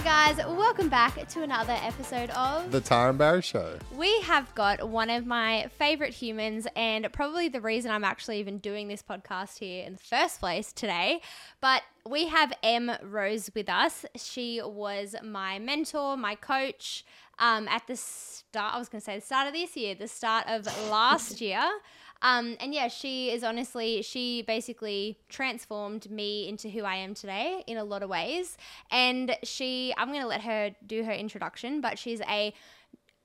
Hi, guys. Welcome back to another episode of The and Barry Show. We have got one of my favorite humans, and probably the reason I'm actually even doing this podcast here in the first place today. But we have Em Rose with us. She was my mentor, my coach um, at the start, I was going to say the start of this year, the start of last year. Um, and yeah, she is honestly, she basically transformed me into who I am today in a lot of ways. And she, I'm going to let her do her introduction, but she's a,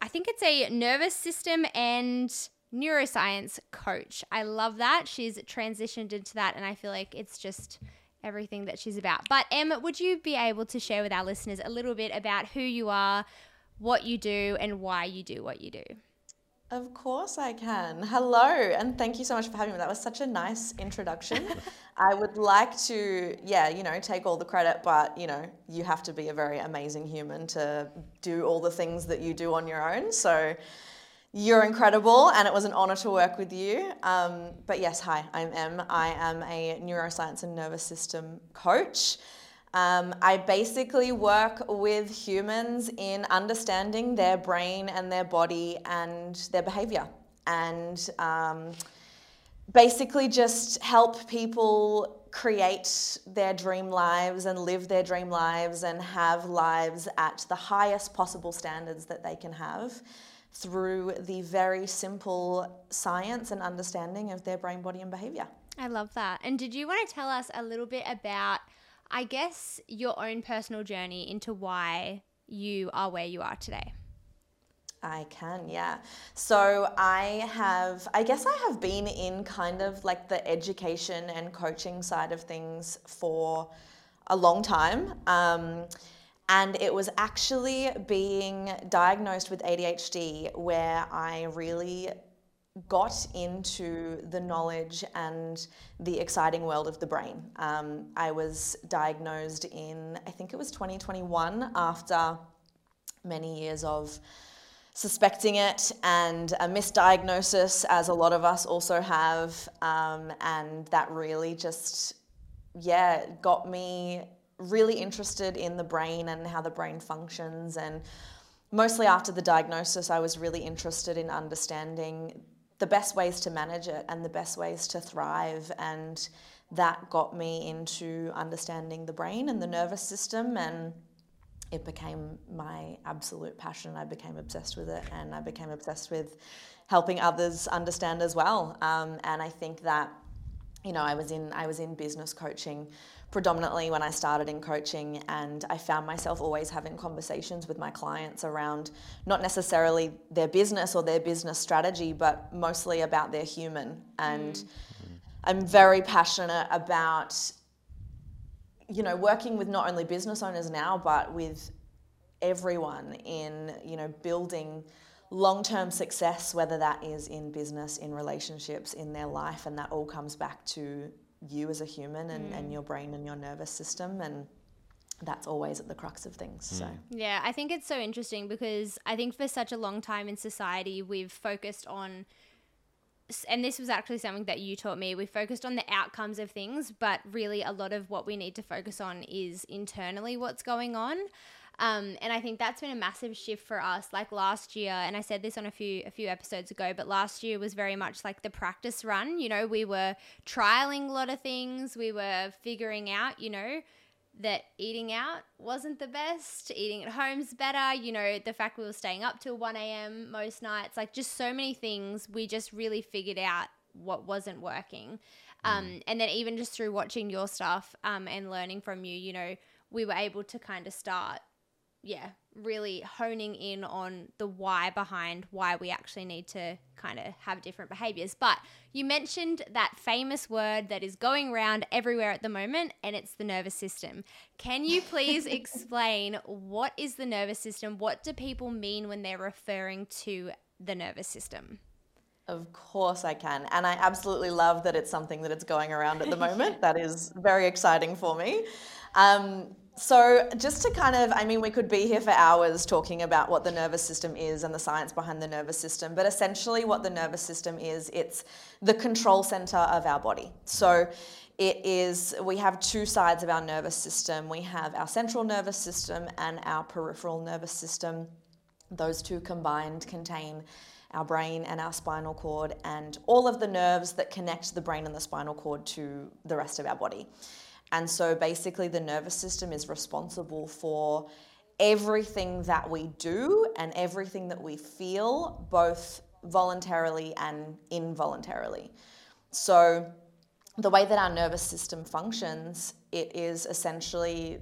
I think it's a nervous system and neuroscience coach. I love that. She's transitioned into that, and I feel like it's just everything that she's about. But Em, would you be able to share with our listeners a little bit about who you are, what you do, and why you do what you do? Of course I can. Hello, and thank you so much for having me. That was such a nice introduction. I would like to, yeah, you know, take all the credit, but, you know, you have to be a very amazing human to do all the things that you do on your own. So you're incredible, and it was an honor to work with you. Um, but yes, hi, I'm Em. I am a neuroscience and nervous system coach. Um, I basically work with humans in understanding their brain and their body and their behavior. And um, basically just help people create their dream lives and live their dream lives and have lives at the highest possible standards that they can have through the very simple science and understanding of their brain, body, and behavior. I love that. And did you want to tell us a little bit about? I guess, your own personal journey into why you are where you are today. I can, yeah. So I have, I guess I have been in kind of like the education and coaching side of things for a long time. Um, and it was actually being diagnosed with ADHD where I really got into the knowledge and the exciting world of the brain. Um, I was diagnosed in, I think it was 2021, after many years of suspecting it and a misdiagnosis, as a lot of us also have. Um, and that really just, yeah, got me really interested in the brain and how the brain functions. And mostly after the diagnosis, I was really interested in understanding the best ways to manage it and the best ways to thrive. And that got me into understanding the brain and the nervous system. And it became my absolute passion. I became obsessed with it and I became obsessed with helping others understand as well. Um, and I think that, you know, I was in I was in business coaching predominantly when I started in coaching, and I found myself always having conversations with my clients around not necessarily their business or their business strategy, but mostly about their human. And mm. I'm very passionate about, you know, working with not only business owners now, but with everyone in, you know, building long-term success whether that is in business in relationships in their life and that all comes back to you as a human and, mm. and your brain and your nervous system and that's always at the crux of things so mm. yeah i think it's so interesting because i think for such a long time in society we've focused on and this was actually something that you taught me we focused on the outcomes of things but really a lot of what we need to focus on is internally what's going on um, and I think that's been a massive shift for us. Like last year, and I said this on a few a few episodes ago, but last year was very much like the practice run. You know, we were trialing a lot of things. We were figuring out, you know, that eating out wasn't the best, eating at home's better, you know, the fact we were staying up till 1 a.m. most nights, like just so many things, we just really figured out what wasn't working. Um, mm. and then even just through watching your stuff um, and learning from you, you know, we were able to kind of start yeah, really honing in on the why behind why we actually need to kind of have different behaviors. But you mentioned that famous word that is going around everywhere at the moment, and it's the nervous system. Can you please explain what is the nervous system? What do people mean when they're referring to the nervous system? Of course I can. And I absolutely love that it's something that it's going around at the moment. that is very exciting for me. Um, so, just to kind of, I mean, we could be here for hours talking about what the nervous system is and the science behind the nervous system, but essentially, what the nervous system is, it's the control center of our body. So, it is we have two sides of our nervous system. We have our central nervous system and our peripheral nervous system. Those two combined contain our brain and our spinal cord and all of the nerves that connect the brain and the spinal cord to the rest of our body and so basically the nervous system is responsible for everything that we do and everything that we feel both voluntarily and involuntarily. So the way that our nervous system functions, it is essentially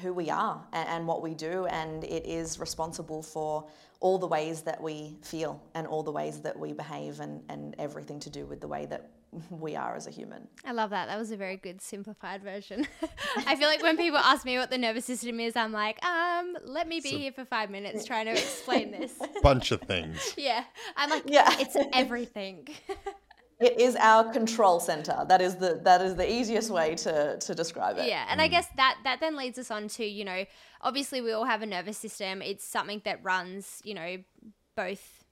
who we are and, and, what we do, and it is responsible for all the ways that we feel and all the ways that we behave and, and everything to do with the way that we are as a human. I love that. That was a very good simplified version. I feel like when people ask me what the nervous system is, I'm like, um, let me be so, here for five minutes trying to explain this. Bunch of things. yeah. I'm like, yeah. it's everything. It is our control center. That is the that is the easiest way to to describe it. Yeah, and I mm. guess that that then leads us on to you know obviously we all have a nervous system. It's something that runs you know both.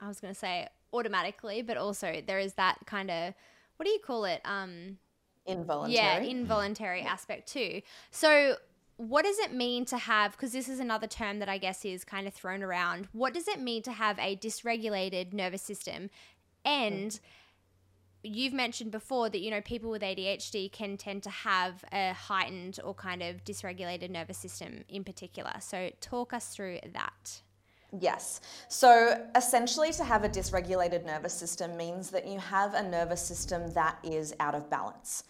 I was going to say automatically, but also there is that kind of what do you call it? Um, involuntary. Yeah, involuntary aspect too. So what does it mean to have because this is another term that i guess is kind of thrown around what does it mean to have a dysregulated nervous system and mm you've mentioned before that you know people with ADHD can tend to have a heightened or kind of dysregulated nervous system in particular. So talk us through that. Yes. So essentially, to have a dysregulated nervous system means that you have a nervous system that is out of balance.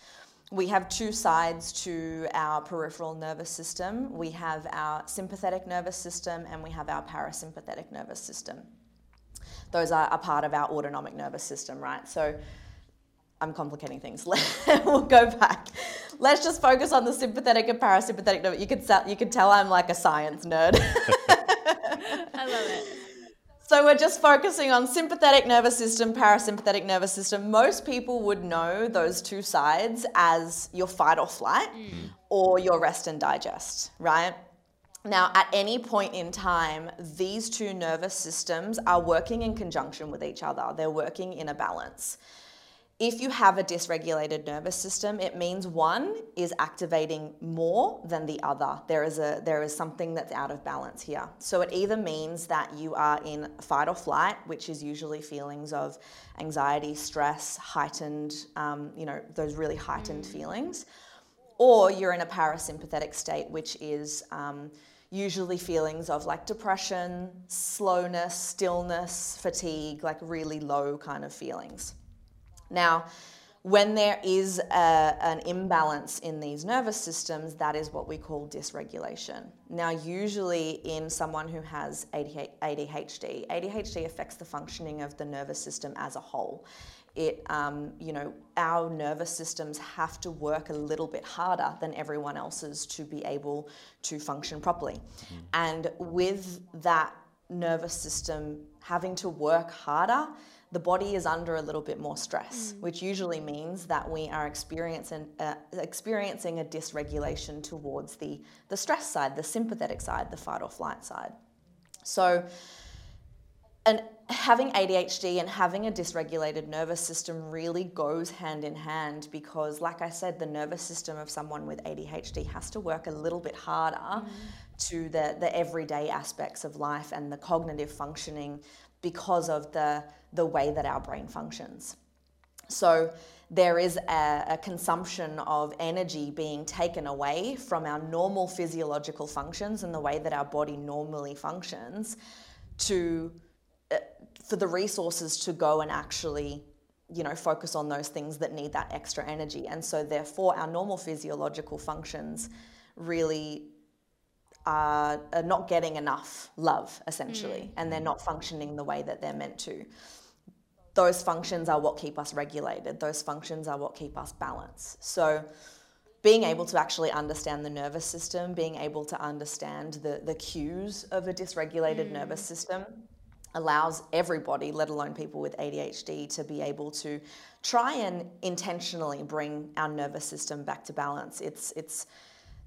We have two sides to our peripheral nervous system. We have our sympathetic nervous system and we have our parasympathetic nervous system. Those are a part of our autonomic nervous system, right? So I'm complicating things. we'll go back. Let's just focus on the sympathetic and parasympathetic. You could you could tell I'm like a science nerd. I love it. So we're just focusing on sympathetic nervous system, parasympathetic nervous system. Most people would know those two sides as your fight or flight mm. or your rest and digest, right? Now, at any point in time, these two nervous systems are working in conjunction with each other. They're working in a balance if you have a dysregulated nervous system, it means one is activating more than the other. There is a there is something that's out of balance here. So it either means that you are in fight or flight, which is usually feelings of anxiety, stress, heightened, um, you know, those really heightened mm. feelings, or you're in a parasympathetic state, which is um, usually feelings of like depression, slowness, stillness, fatigue, like really low kind of feelings. Now, when there is a, an imbalance in these nervous systems, that is what we call dysregulation. Now, usually in someone who has ADHD, ADHD affects the functioning of the nervous system as a whole. It, um, you know, our nervous systems have to work a little bit harder than everyone else's to be able to function properly. Mm. And with that nervous system having to work harder, the body is under a little bit more stress, mm. which usually means that we are experiencing, uh, experiencing a dysregulation towards the, the stress side, the sympathetic side, the fight or flight side. So, and having ADHD and having a dysregulated nervous system really goes hand in hand because, like I said, the nervous system of someone with ADHD has to work a little bit harder mm. to the, the everyday aspects of life and the cognitive functioning because of the, the way that our brain functions. So there is a, a, consumption of energy being taken away from our normal physiological functions and the way that our body normally functions to uh, for the resources to go and actually you know focus on those things that need that extra energy and so therefore our normal physiological functions really are, are not getting enough love, essentially, mm. and they're not functioning the way that they're meant to. Those functions are what keep us regulated, those functions are what keep us balanced. So, being able to actually understand the nervous system, being able to understand the, the cues of a dysregulated mm. nervous system allows everybody, let alone people with ADHD, to be able to try and intentionally bring our nervous system back to balance. It's, it's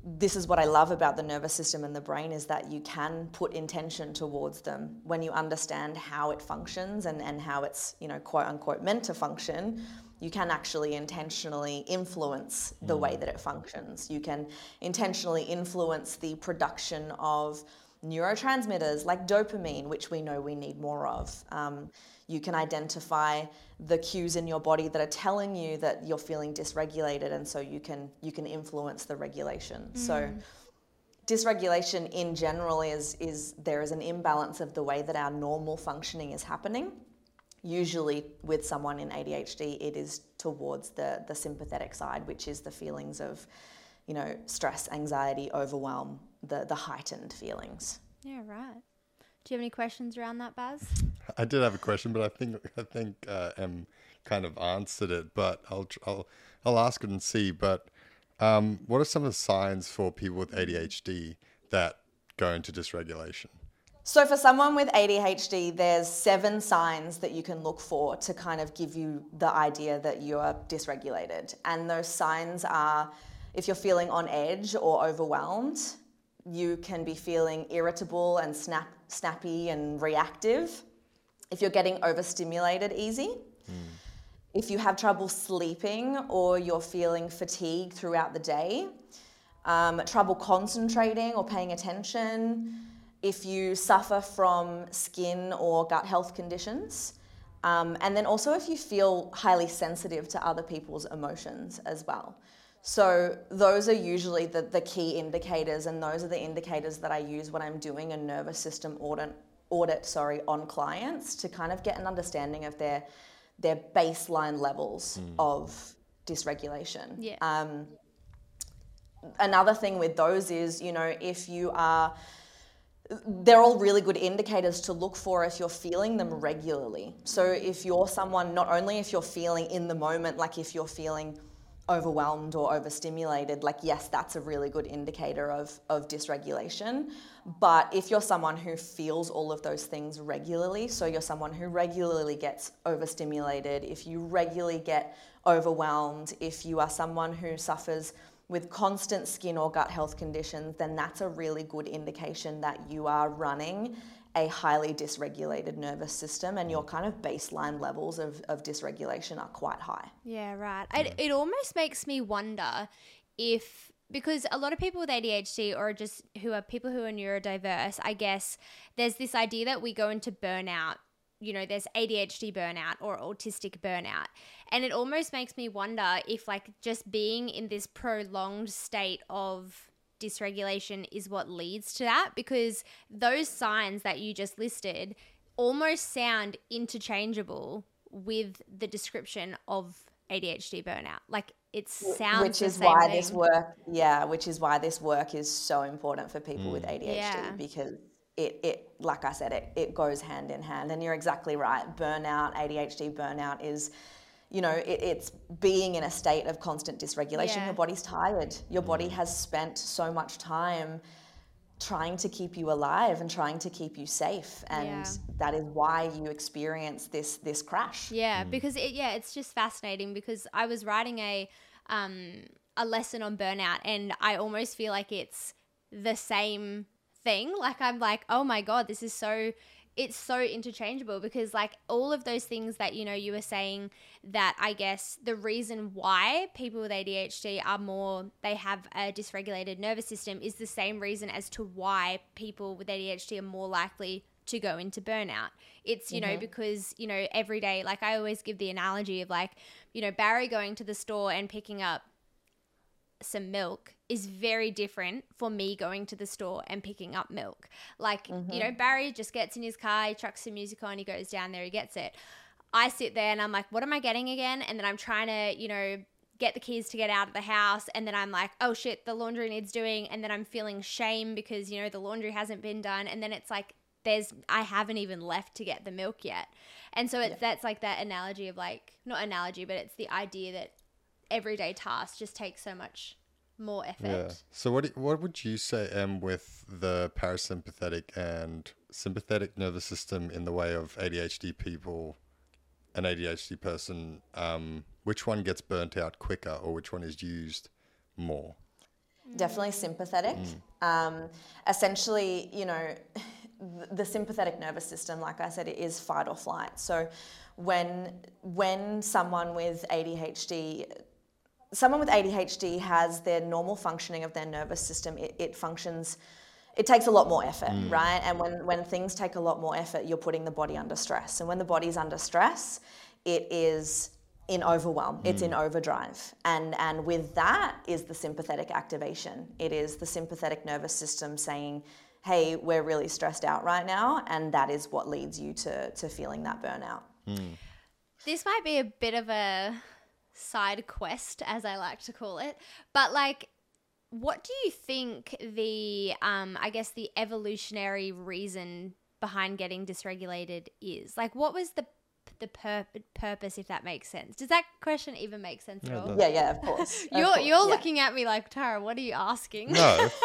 this is what I love about the nervous system and the brain is that you can put intention towards them when you understand how it functions and, and how it's, you know, quote unquote meant to function. You can actually intentionally influence the way mm. that it functions. You can intentionally influence the production of neurotransmitters like dopamine, which we know we need more of. Um, you can identify the cues in your body that are telling you that you're feeling dysregulated, and so you can you can influence the regulation. Mm. So dysregulation in general is is there is an imbalance of the way that our normal functioning is happening. Usually, with someone in ADHD, it is towards the the sympathetic side, which is the feelings of, you know, stress, anxiety, overwhelm, the the heightened feelings. Yeah, right. Do you have any questions around that, Baz? I did have a question, but I think I think uh, Em kind of answered it. But I'll I'll I'll ask it and see. But um, what are some of the signs for people with ADHD that go into dysregulation? So, for someone with ADHD, there's seven signs that you can look for to kind of give you the idea that you are dysregulated. And those signs are if you're feeling on edge or overwhelmed, you can be feeling irritable and snap, snappy and reactive. If you're getting overstimulated easy, mm. if you have trouble sleeping or you're feeling fatigue throughout the day, um, trouble concentrating or paying attention, if you suffer from skin or gut health conditions, um, and then also if you feel highly sensitive to other people's emotions as well. So those are usually the, the key indicators, and those are the indicators that I use when I'm doing a nervous system audit, audit sorry, on clients to kind of get an understanding of their their baseline levels mm. of dysregulation. Yeah. Um, another thing with those is, you know, if you are they're all really good indicators to look for if you're feeling them regularly. So if you're someone, not only if you're feeling in the moment, like if you're feeling overwhelmed or overstimulated, like, yes, that's a really good indicator of, of dysregulation. But if you're someone who feels all of those things regularly, so you're someone who regularly gets overstimulated, if you regularly get overwhelmed, if you are someone who suffers with constant skin or gut health conditions, then that's a really good indication that you are running a highly dysregulated nervous system and your mm. kind of baseline levels of, of dysregulation are quite high. Yeah, right. It, it almost makes me wonder if because a lot of people with ADHD or just who are people who are neurodiverse, I guess there's this idea that we go into burnout. You know, there's ADHD burnout or autistic burnout. And it almost makes me wonder if, like, just being in this prolonged state of dysregulation is what leads to that because those signs that you just listed almost sound interchangeable with the description of ADHD burnout. Like it sounds which is why thing. this work yeah which is why this work is so important for people mm. with ADHD yeah. because it, it like I said it, it goes hand in hand and you're exactly right burnout ADHD burnout is you know, it, it's being in a state of constant dysregulation. Yeah. Your body's tired. Your body mm. has spent so much time trying to keep you alive and trying to keep you safe and yeah. that is why you experience this this crash yeah mm. because it yeah it's just fascinating because i was writing a um a lesson on burnout and i almost feel like it's the same thing like i'm like oh my god this is so it's so interchangeable because like all of those things that you know you were saying that I guess the reason why people with ADHD are more they have a dysregulated nervous system is the same reason as to why people with ADHD are more likely to go into burnout. It's, you mm-hmm. know, because, you know, every day, like I always give the analogy of like, you know, Barry going to the store and picking up some milk is very different for me going to the store and picking up milk. Like, mm-hmm. you know, Barry just gets in his car, he trucks some music on, he goes down there, he gets it. I sit there and I'm like, what am I getting again? And then I'm trying to, you know, get the keys to get out of the house and then I'm like, oh shit, the laundry needs doing and then I'm feeling shame because, you know, the laundry hasn't been done and then it's like there's I haven't even left to get the milk yet. And so it's yeah. that's like that analogy of like not analogy, but it's the idea that everyday tasks just take so much more effort. Yeah. So what what would you say, Em, with the parasympathetic and sympathetic nervous system in the way of ADHD people, an ADHD person, um, which one gets burnt out quicker or which one is used more? definitely sympathetic. Um, essentially, you know, the sympathetic nervous system, like I said, it is fight or flight. So when when someone with ADHD someone with ADHD has their normal functioning of their nervous system, it, it functions it takes a lot more effort, mm. right? And when, when things take a lot more effort, you're putting the body under stress. And when the body's under stress, it is in overwhelm, mm. it's in overdrive. And, and with that is the sympathetic activation. It is the sympathetic nervous system saying, hey, we're really stressed out right now. And that is what leads you to, to feeling that burnout. Mm. This might be a bit of a side quest, as I like to call it, but like, what do you think the, um, I guess, the evolutionary reason behind getting dysregulated is? Like, what was the the pur- purpose, if that makes sense? Does that question even make sense at all? it Yeah, yeah, of course. You're course, you're yeah. looking at me like Tarah. What are you asking? No.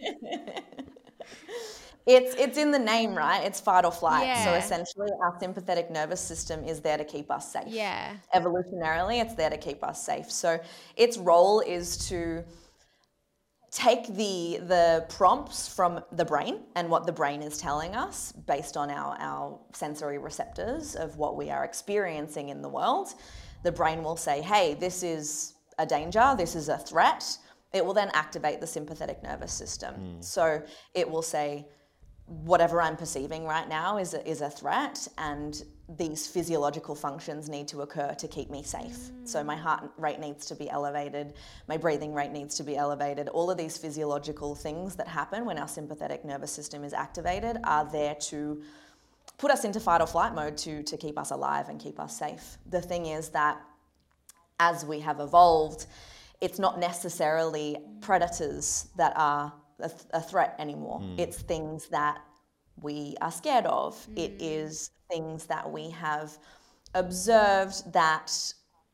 It's it's in the name, mm. right? It's fight or flight. So essentially, our sympathetic nervous system is there to keep us safe. Yeah. Evolutionarily, it's there to keep us safe. So its role is to take the the prompts from the brain and what the brain is telling us based on our, our sensory receptors of what we are experiencing in the world. The brain will say, hey, this is a danger, this is a threat. It will then activate the sympathetic nervous system. Mm. So it will say, whatever I'm perceiving right now is a, is a threat, and these physiological functions need to occur to keep me safe. So my heart rate needs to be elevated, my breathing rate needs to be elevated. All of these physiological things that happen when our sympathetic nervous system is activated are there to put us into fight or flight mode to, to keep us alive and keep us safe. The thing is that as we have evolved, it's not necessarily predators that are a, th- a threat anymore. Hmm. It's things that we are scared of. Hmm. It is things that we have observed that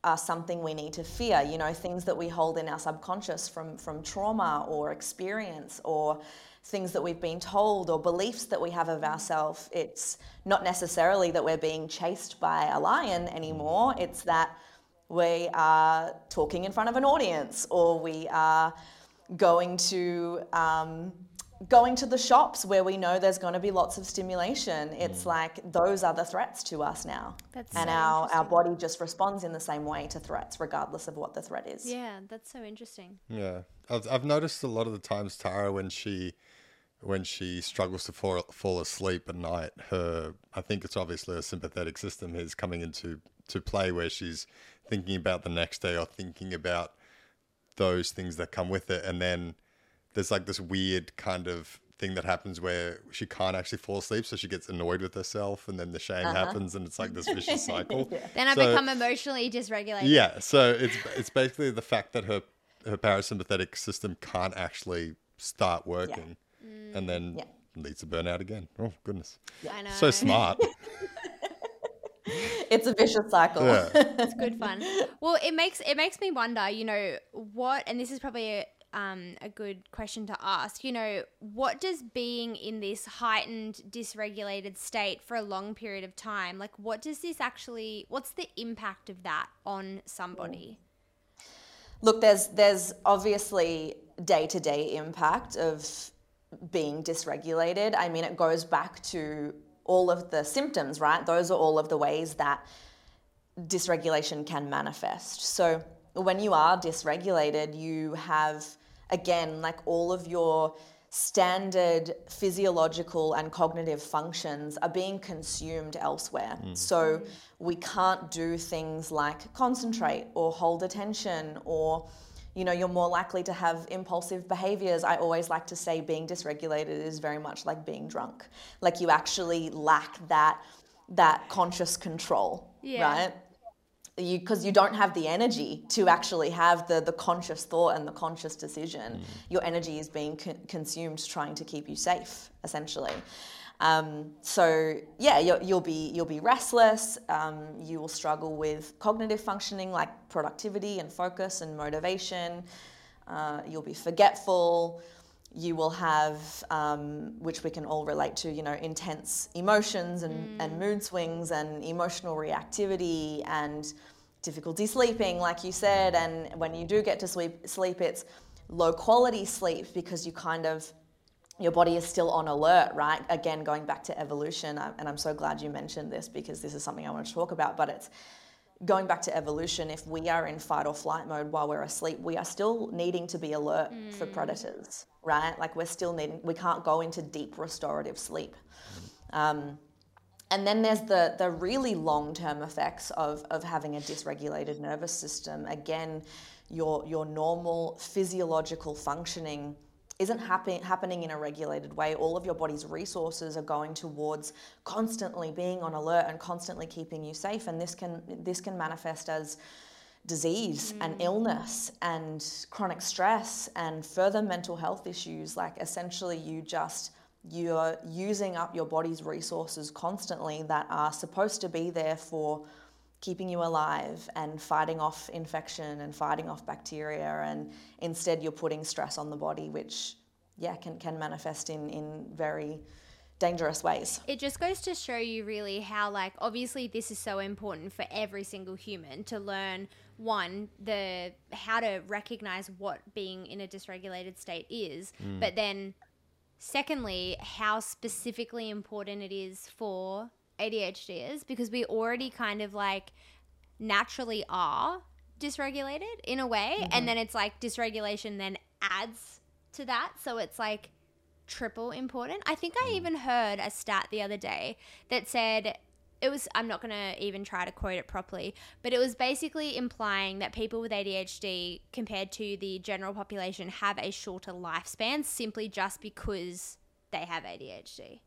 are something we need to fear. You know, things that we hold in our subconscious from from trauma or experience or things that we've been told or beliefs that we have of hmm. ourselves. It's not necessarily that we're being chased by a lion anymore. It's that we are talking in front of an audience or we are going to um, going to the shops where we know there's going to be lots of stimulation. It's like those are the threats to us now. That's and so our, our body just responds in the same way to threats regardless of what the threat is. Yeah, that's so interesting. Yeah, I've I've noticed a lot of the times Tarah when she when she struggles to fall fall asleep at night, her I think it's obviously her sympathetic system is coming into to play where she's thinking about the next day or thinking about those things that come with it, and then there's like this weird kind of thing that happens where she can't actually fall asleep, so she gets annoyed with herself, and then the shame uh-huh. happens, and it's like this vicious cycle. Then I So- become emotionally dysregulated. yeah, so it's it's basically the fact that her her parasympathetic system can't actually start working, and then Yeah. leads to burnout again. Oh goodness, I know. so smart. it's a vicious cycle yeah, it's good fun. Well, it makes it makes me wonder. You know what? And this is probably a um, a good question to ask. You know, what does being in this heightened, dysregulated state for a long period of time, like, what does this actually? What's the impact of that on somebody? Look, there's there's obviously day to day impact of being dysregulated. I mean, it goes back to all of the symptoms, right? Those are all of the ways that dysregulation can manifest. So when you are dysregulated, you have again like all of your standard physiological and cognitive functions are being consumed elsewhere. Mm. So we can't do things like concentrate or hold attention or you know, you're more likely to have impulsive behaviors. I always like to say being dysregulated is very much like being drunk. Like you actually lack that that conscious control, Yeah. right? You because you don't have the energy to actually have the the conscious thought and the conscious decision. Mm. Your energy is being con- consumed trying to keep you safe, essentially. Um, so yeah, you'll, you'll be you'll be restless. Um, you will struggle with cognitive functioning like productivity and focus and motivation. Uh, you'll be forgetful. You will have, um, which we can all relate to, you know, intense emotions and, and mood swings and emotional reactivity and difficulty sleeping, like you said. And when you do get to sleep, sleep, it's low quality sleep because you kind of your body is still on alert, right? Again, going back to evolution, and I'm so glad you mentioned this because this is something I want to talk about, but it's going back to evolution, if we are in fight or flight mode while we're asleep, we are still needing to be alert mm. for predators, right? Like we're still needing, we can't go into deep restorative sleep. Um, and then there's the, the really long term effects of, of having a dysregulated nervous system. Again, your, your normal physiological functioning isn't happen, happening in a regulated way. All of your body's resources are going towards constantly being on alert and constantly keeping you safe. And this can this can manifest as disease mm. and illness and chronic stress and further mental health issues. Like essentially, you just you're using up your body's resources constantly that are supposed to be there for keeping you alive and fighting off infection and fighting off bacteria and instead you're putting stress on the body which yeah can, can manifest in, in very dangerous ways it just goes to show you really how like obviously this is so important for every single human to learn one the how to recognize what being in a dysregulated state is mm. but then secondly how specifically important it is for ADHDers because we already kind of like naturally are dysregulated in a way. Mm-hmm. And then it's like dysregulation then adds to that. So it's like triple important. I think I mm. even heard a stat the other day that said it was I'm not going to even try to quote it properly, but it was basically implying that people with ADHD compared to the general population have a shorter lifespan simply just because they have ADHD.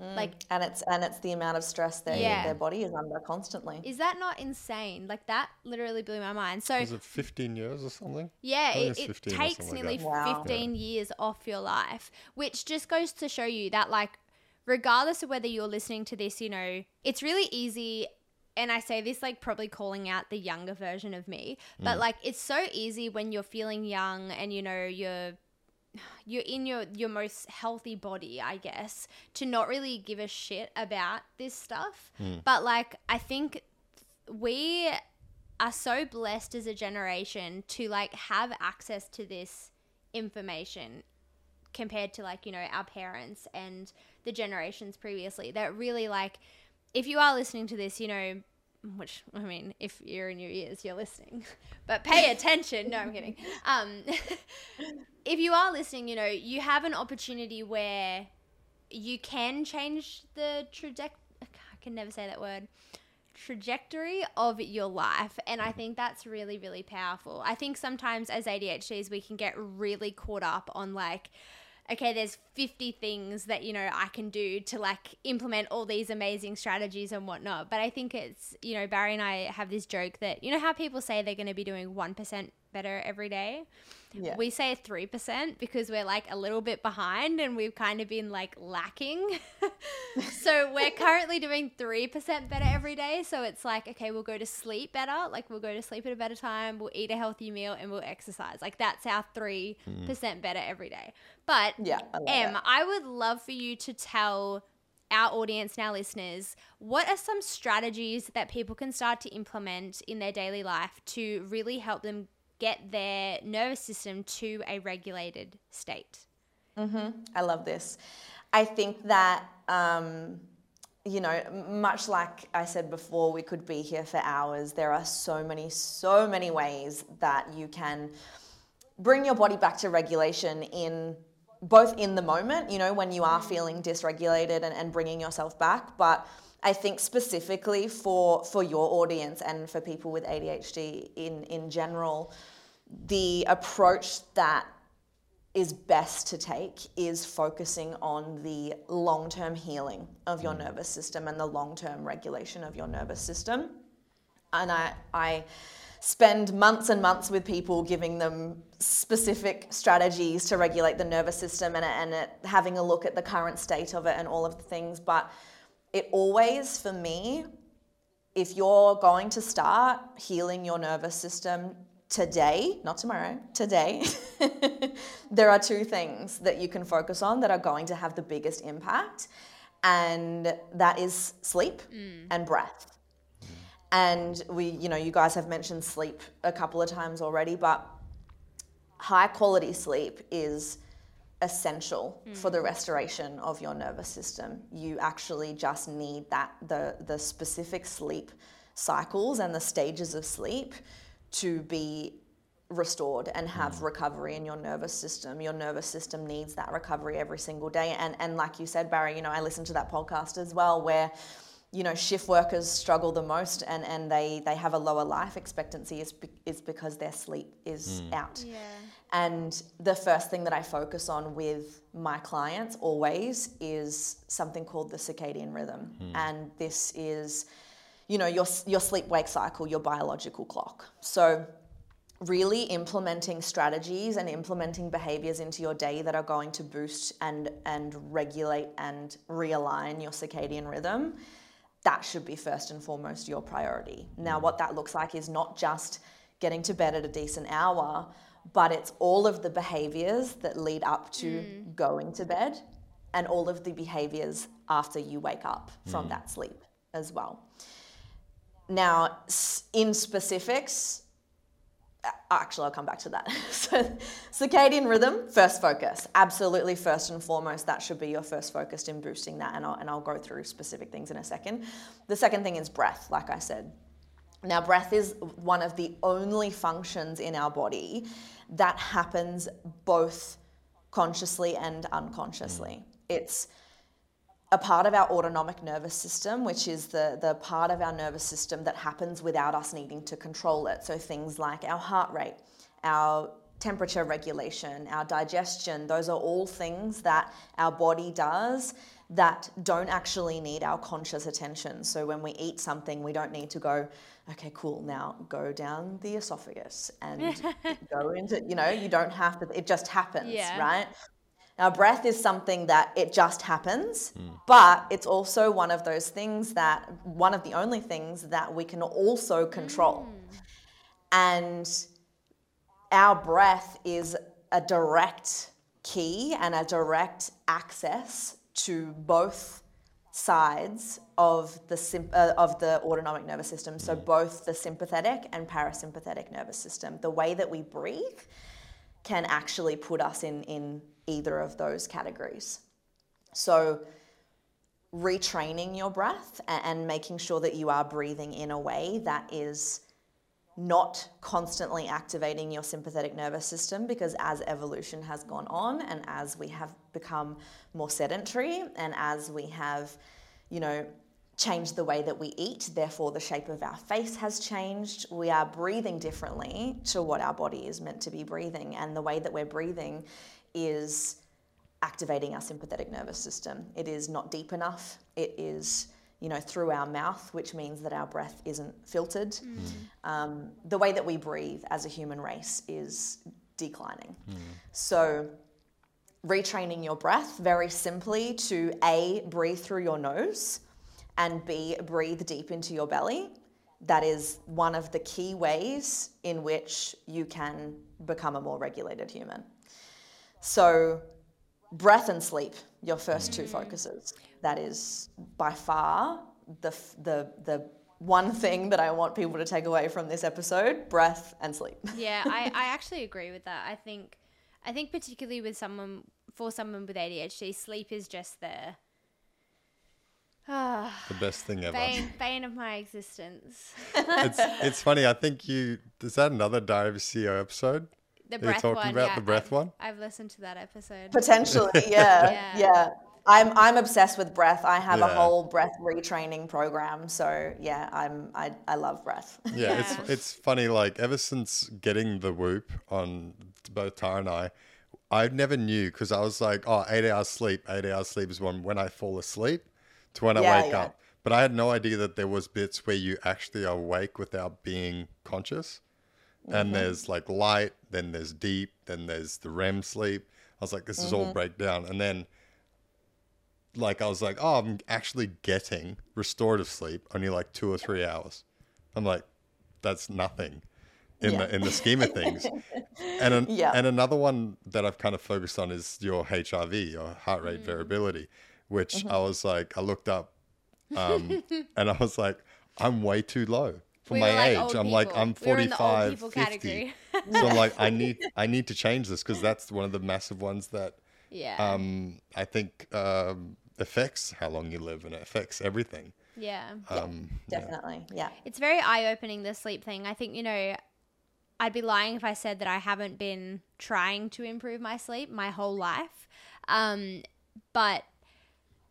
Mm. Like and it's and it's the amount of stress their yeah. their body is under constantly. Is that not insane? Like that literally blew my mind. So is it 15 years or something? Yeah, it, it takes nearly like 15 yeah. years off your life, which just goes to show you that like regardless of whether you're listening to this, you know, it's really easy and I say this like probably calling out the younger version of me, but mm. like it's so easy when you're feeling young and you know you're you're in your your most healthy body, I guess, to not really give a shit about this stuff. Mm. But like I think we are so blessed as a generation to like have access to this information compared to like, you know, our parents and the generations previously that really like if you are listening to this, you know, which I mean, if you're in your ears, you're listening, but pay attention. no, I'm kidding. Um, if you are listening, you know, you have an opportunity where you can change the trajectory. I can never say that word. Trajectory of your life. And I think that's really, really powerful. I think sometimes as ADHDs, we can get really caught up on like, okay, there's 50 things that, you know, I can do to like implement all these amazing strategies and whatnot. But I think it's, you know, Barry and I have this joke that, you know, how people say they're going to be doing 1% better every day? Yeah. We say 3% because we're like a little bit behind and we've kind of been like lacking. so we're currently doing 3% better every day. So it's like, okay, we'll go to sleep better. Like we'll go to sleep at a better time. We'll eat a healthy meal and we'll exercise. Like that's our 3% mm. better every day. But yeah, I Em, that. I would love for you to tell our audience and our listeners, what are some strategies that people can start to implement in their daily life to really help them get their nervous system to a regulated state. Mm-hmm. I love this. I think that, um, you know, much like I said before, we could be here for hours. There are so many, so many ways that you can bring your body back to regulation in both in the moment, you know, when you are feeling dysregulated and, and bringing yourself back, but I think specifically for for your audience and for people with ADHD in in general, the approach that is best to take is focusing on the long-term healing of your mm. nervous system and the long-term regulation of your nervous system. And I I spend months and months with people giving them specific strategies to regulate the nervous system and, and having a look at the current state of it and all of the things. But it always, for me, if you're going to start healing your nervous system today, not tomorrow, today, there are two things that you can focus on that are going to have the biggest impact. And that is sleep mm. and breath. And we, you know, you guys have mentioned sleep a couple of times already, but high quality sleep is essential hmm. for the restoration of your nervous system. You actually just need that the the specific sleep cycles and the stages of sleep to be restored and have hmm. recovery in your nervous system. Your nervous system needs that recovery every single day. And and like you said, Barry, you know, I listened to that podcast as well where you know shift workers struggle the most and, and they, they have a lower life expectancy is, be, is because their sleep is hmm. out. Yeah. and the first thing that i focus on with my clients always is something called the circadian rhythm. Hmm. And this is you know your, your sleep wake cycle your biological clock. So really implementing strategies and implementing behaviors into your day that are going to boost and and regulate and realign your circadian rhythm that should be first and foremost your priority. Now what that looks like is not just getting to bed at a decent hour but it's all of the behaviors that lead up to mm. going to bed and all of the behaviors after you wake up from mm. that sleep as well. Now in specifics actually, I'll come back to that. so, circadian rhythm, first focus. Absolutely, first and foremost, that should be your first focus in boosting that. And I'll, and I'll go through specific things in a second. The second thing is breath, like I said. Now, breath is one of the only functions in our body that happens both consciously and unconsciously. Mm. It's a part of our autonomic nervous system, which is the, the part of our nervous system that happens without us needing to control it. So things like our heart rate, our temperature regulation, our digestion, those are all things that our body does that don't actually need our conscious attention. So when we eat something, we don't need to go, okay, cool, now go down the esophagus and go into, you know, you don't have to, it just happens, Yeah. right? Now, breath is something that it just happens, but it's also one of those things that, one of the only things that we can also control. And our breath is a direct key and a direct access to both sides of the sym- uh, of the autonomic nervous system so both the sympathetic and parasympathetic nervous system the way that we breathe can actually put us in in either of those categories so retraining your breath and making sure that you are breathing in a way that is not constantly activating your sympathetic nervous system because as evolution has gone on and as we have become more sedentary and as we have, you know, changed the way that we eat, therefore the shape of our face has changed. We are breathing differently to what our body is meant to be breathing. And the way that we're breathing is activating our sympathetic nervous system. It is not deep enough. It is, you know, through our mouth, which means that our breath isn't filtered. Mm. Mm. Um, the way that we breathe as a human race is declining. Mm. So, retraining your breath very simply to A, breathe through your nose, and B, breathe deep into your belly. That is one of the key ways in which you can become a more regulated human. So, breath and sleep, your first two focuses. That is by far the, the, the one thing that I want people to take away from this episode breath and sleep. yeah, I, I actually agree with that. I think I think particularly with someone for someone with ADHD, sleep is just the ah, The best thing ever. bane, bane of my existence. it's it's funny. I think you is that another Diary of a CEO episode? The You're breath talking one. about yeah, the breath I've, one? I've listened to that episode. Potentially, yeah, Yeah. yeah. I'm I'm obsessed with breath. I have a whole breath retraining program. So yeah, I'm I, I love breath. Yeah, Yeah. it's it's funny. Like ever since getting the whoop on both Tarah and I, I never knew because I was like, oh, eight hours sleep. Eight hours sleep is when when I fall asleep to when Yeah, I wake yeah. up. But I had no idea that there was bits where you actually are awake without being conscious. Mm-hmm. And there's like light, then there's deep, then there's the REM sleep. I was like, this is Mm-hmm. all breakdown. And then like I was like, oh, I'm actually getting restorative sleep only like two or three hours. I'm like, that's nothing in Yeah. the in the scheme of things. And an, Yeah. and another one that I've kind of focused on is your HRV, your heart rate variability, which Mm-hmm. I was like, I looked up, um, and I was like, I'm way too low. For We my like age. I'm like. I'm We were in the old 45, people 50. so I'm like I need I need to change this because that's one of the massive ones that yeah. um I think um affects how long you live and it affects everything. yeah. Um, yeah. Definitely. Yeah. It's very eye opening, the sleep thing. I think, you know, I'd be lying if I said that I haven't been trying to improve my sleep my whole life. Um, but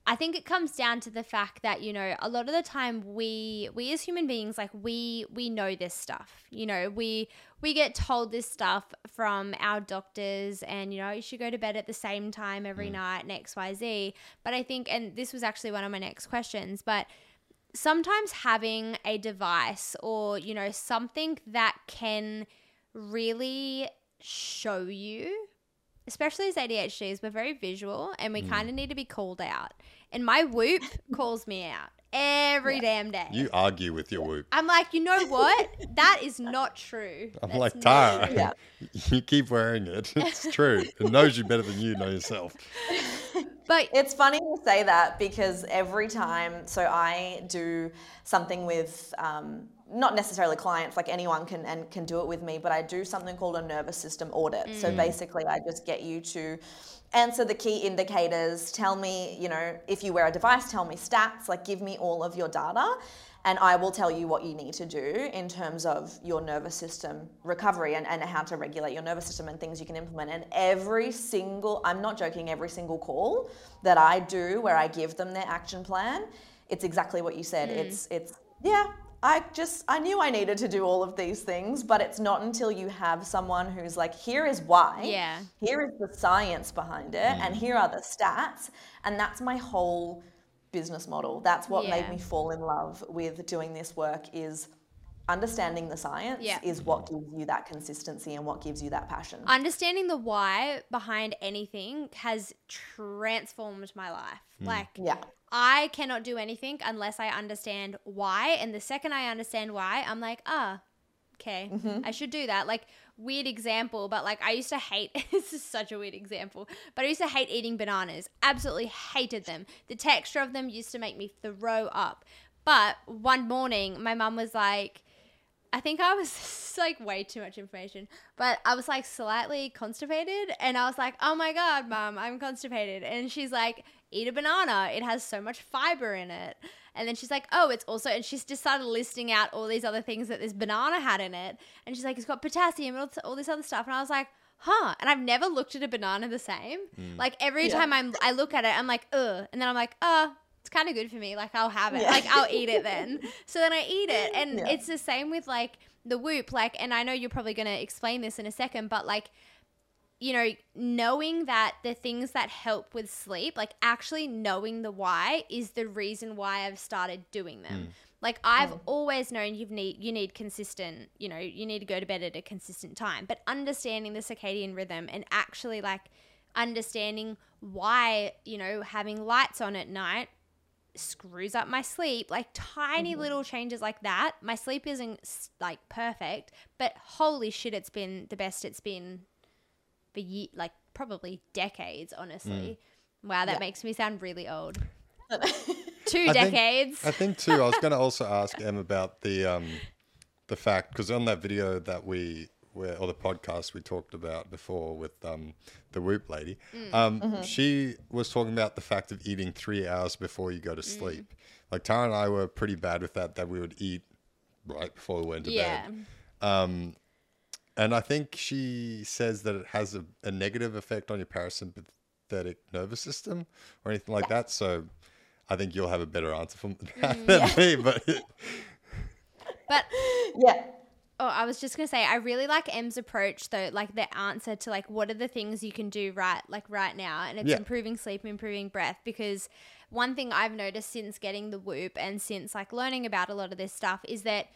I think it comes down to the fact that you know a lot of the time we we as human beings like we we know this stuff. You know we we get told this stuff from our doctors and you know you should go to bed at the same time every mm. night and xyz but I think and this was actually one of my next questions but sometimes having a device or you know something that can really show you especially as ADHDs we're very visual and we mm. kind of need to be called out and my whoop calls me out every damn day You argue with your whoop. I'm like you know what that is not true I'm That's like not Tarah. Yeah. You keep wearing it. It's true. It knows you better than you know yourself. But It's funny you say that because every time, so I do something with um, not necessarily clients, like anyone can and can do it with me, but I do something called a nervous system audit. So basically, I just get you to answer the key indicators, tell me, you know, if you wear a device, tell me stats, like give me all of your data. And I will tell you what you need to do in terms of your nervous system recovery and, and how to regulate your nervous system and things you can implement. And every single, I'm not joking, every single call that I do where I give them their action plan, it's exactly what you said. Hmm. It's, it's, yeah, I just, I knew I needed to do all of these things, but it's not until you have someone who's like, here is why. Yeah. Here is the science behind it, and hmm. here are the stats. And that's my whole business model. That's what Yeah. made me fall in love with doing this work is understanding the science Yeah. is what gives you that consistency and what gives you that passion. understanding the why behind anything has transformed my life like yeah. I cannot do anything unless I understand why. And the second I understand why, I'm like, ah, okay, I should do that. Like, weird example, but like, I used to hate this is such a weird example, but I used to hate eating bananas. Absolutely hated them. The texture of them used to make me throw up. But one morning, my mum was like, I think I was like way too much information, but I was like slightly constipated, and I was like, "Oh my god, mom, I'm constipated," and she's like, "Eat a banana. It has so much fiber in it." And then she's like, "Oh, it's also," and she's just started listing out all these other things that this banana had in it, and she's like, "It's got potassium and all, all this other stuff," and I was like. Huh, and I've never looked at a banana the same. Like every Yeah. time I'm, I look at it, I'm like, ugh, and then I'm like, uh, it's kind of good for me. Like I'll have it. Yeah. Like I'll eat it then. So then I eat it, and Yeah. it's the same with like the whoop. Like, and I know you're probably going to explain this in a second, but like, you know, knowing that the things that help with sleep, like actually knowing the why, is the reason why I've started doing them. Mm. Like I've mm. always known you need you need consistent, you know, you need to go to bed at a consistent time, but understanding the circadian rhythm and actually like understanding why, you know, having lights on at night screws up my sleep like tiny mm-hmm. little changes like that my sleep isn't like perfect but holy shit it's been the best it's been for ye- like probably decades honestly wow that Yeah. makes me sound really old two I think- decades I think too. I was going to also ask Em about the um, the fact because on that video that we where or the podcast we talked about before with um, the Whoop lady, um, she was talking about the fact of eating three hours before you go to sleep. Like Tarah and I were pretty bad with that. That we would eat right before we went to yeah bed. Um, and I think she says that it has a, a negative effect on your parasympathetic nervous system or anything like that. So I think you'll have a better answer from that mm, than me. But but Yeah. Oh, I was just gonna say I really like Em's approach though, like the answer to like what are the things you can do right like right now, and it's Yeah. improving sleep, improving breath. Because one thing I've noticed since getting the Whoop and since like learning about a lot of this stuff is that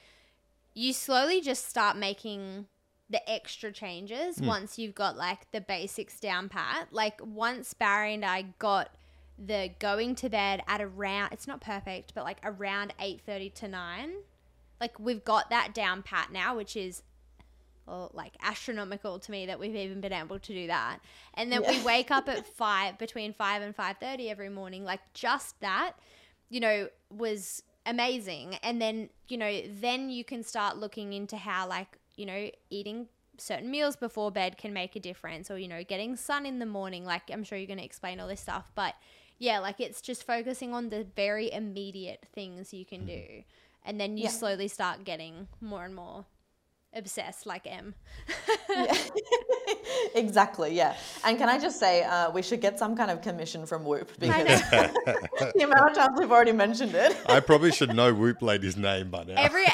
you slowly just start making the extra changes hmm. once you've got like the basics down pat. Like once Barry and I got the going to bed at around it's not perfect, but like around eight thirty to nine like we've got that down pat now which is well, like astronomical to me that we've even been able to do that and then we wake up at five between five and five thirty every morning like just that you know was amazing. And then, you know, then you can start looking into how, like, you know, eating certain meals before bed can make a difference or, you know, getting sun in the morning. Like, I'm sure you're going to explain all this stuff. But yeah, like, it's just focusing on the very immediate things you can mm-hmm. do. And then you Yeah. slowly start getting more and more obsessed, like Em. exactly, yeah. And can I just say, uh, we should get some kind of commission from Whoop because the amount of times we've already mentioned it. I probably should know Whoop Lady's name by now. Every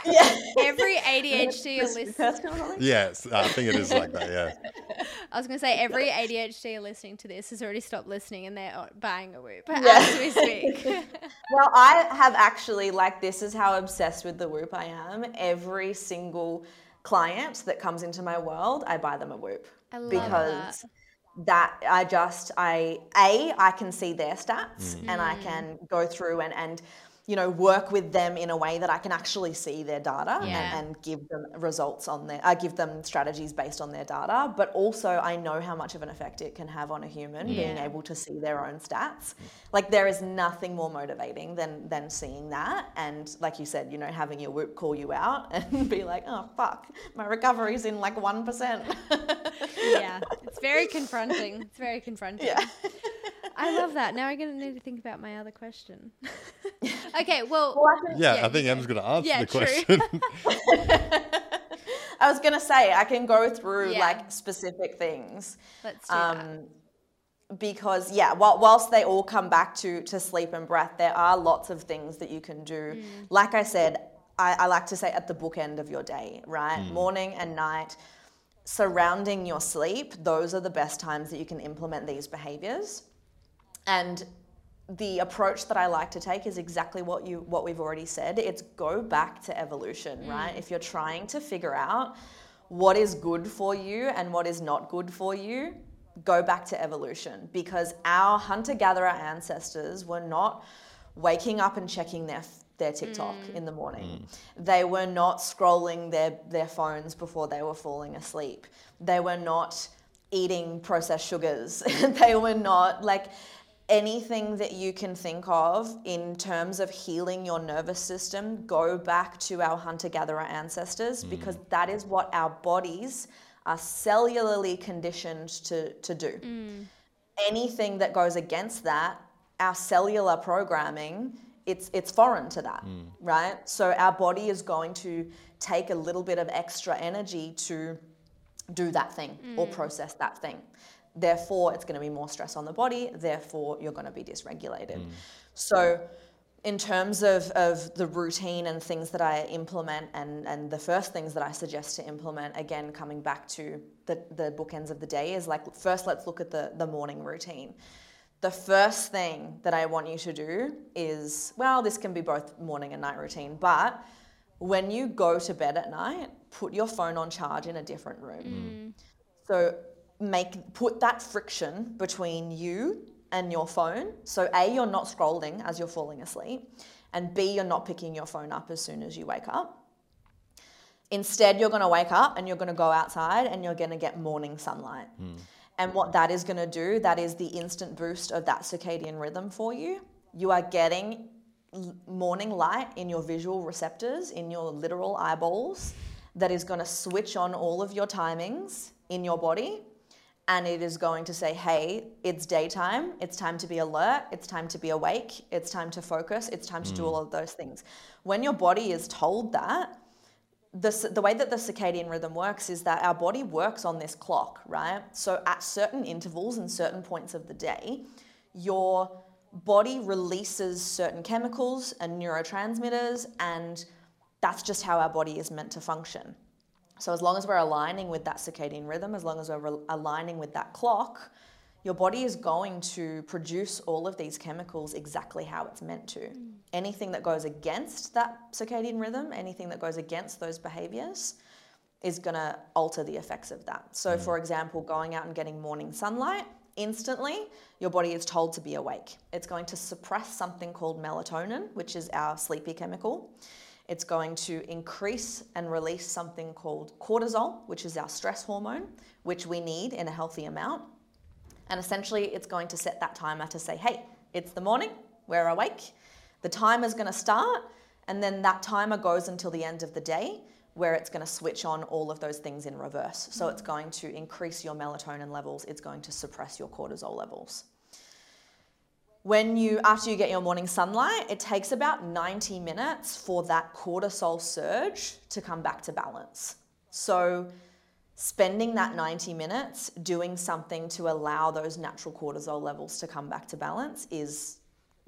every ADHD Chris- list- Kirsten or something? yes, I think it is like that. Yeah. I was gonna say every ADHD listening to this has already stopped listening and they're buying a Whoop Yeah. as we speak. Well, I have actually, like, this is how obsessed with the Whoop I am. Every single client that comes into my world, I buy them a Whoop. I love because that I just I a I can see their stats and I Mm. can go through and and you know work with them in a way that I can actually see their data Yeah. and, and give them results on their I give them strategies based on their data. But also I know how much of an effect it can have on a human being able to see their own stats. Like there is nothing more motivating than than seeing that. And like you said you know having your whoop call you out and be like oh fuck my recovery's in like 1% yeah, it's very confronting. It's very confronting. yeah I love that. Now I'm gonna need to think about my other question. okay, well, Well, I think- Yeah, Yeah, I think you Em's going to answer Yeah, the true. question. I was gonna say I can go through Yeah. like specific things let's do that. um, because yeah, while, whilst they all come back to to sleep and breath, there are lots of things that you can do. Mm. Like I said, I, I like to say at the bookend of your day, right, morning and night, surrounding your sleep. Those are the best times that you can implement these behaviors, and the approach that I like to take is exactly what you what we've already said. It's go back to evolution, mm. right? If you're trying to figure out what is good for you and what is not good for you, go back to evolution because our hunter gatherer ancestors were not waking up and checking their their TikTok mm. in the morning. Mm. They were not scrolling their their phones before they were falling asleep. They were not eating processed sugars. they were not like anything that you can think of in terms of healing your nervous system, go back to our hunter gatherer ancestors hmm. because that is what our bodies are cellularly conditioned to, to do. Hmm. Anything that goes against that, our cellular programming, it's, it's foreign to that, hmm. right? So our body is going to take a little bit of extra energy to do that thing or process that thing. Therefore, it's going to be more stress on the body. Therefore, you're going to be dysregulated. Mm. So, in terms of, of the routine and things that I implement, and, and the first things that I suggest to implement, again, coming back to the, the bookends of the day, is like first, let's look at the, the morning routine. The first thing that I want you to do is well, this can be both morning and night routine, but when you go to bed at night, put your phone on charge in a different room. Mm. So make put that friction between you and your phone. So A, you're not scrolling as you're falling asleep, and B, you're not picking your phone up as soon as you wake up. Instead, you're going to wake up and you're going to go outside and you're going to get morning sunlight. Hmm. And what that is going to do, that is the instant boost of that circadian rhythm for you. You are getting morning light in your visual receptors, in your literal eyeballs, that is going to switch on all of your timings in your body. And it is going to say, hey, it's daytime. It's time to be alert. It's time to be awake. It's time to focus. It's time to do all mm. of those things. When your body is told that, the, the way that the circadian rhythm works is that our body works on this clock, right? So at certain intervals and certain points of the day, your body releases certain chemicals and neurotransmitters, and that's just how our body is meant to function. So as long as we're aligning with that circadian rhythm, as long as we're re- aligning with that clock, your body is going to produce all of these chemicals exactly how it's meant to. Mm. Anything that goes against that circadian rhythm, anything that goes against those behaviors, is going to alter the effects of that. So, mm. for example, going out and getting morning sunlight, instantly your body is told to be awake. It's going to suppress something called melatonin, which is our sleepy chemical. It's going to increase and release something called cortisol, which is our stress hormone, which we need in a healthy amount. And essentially, it's going to set that timer to say, hey, it's the morning, we're awake. The timer's going to start, And then that timer goes until the end of the day where it's going to switch on all of those things in reverse. So it's mm. going to increase your melatonin levels, it's going to suppress your cortisol levels. When you, after you get your morning sunlight, it takes about 90 minutes for that cortisol surge to come back to balance. So, spending that 90 minutes doing something to allow those natural cortisol levels to come back to balance is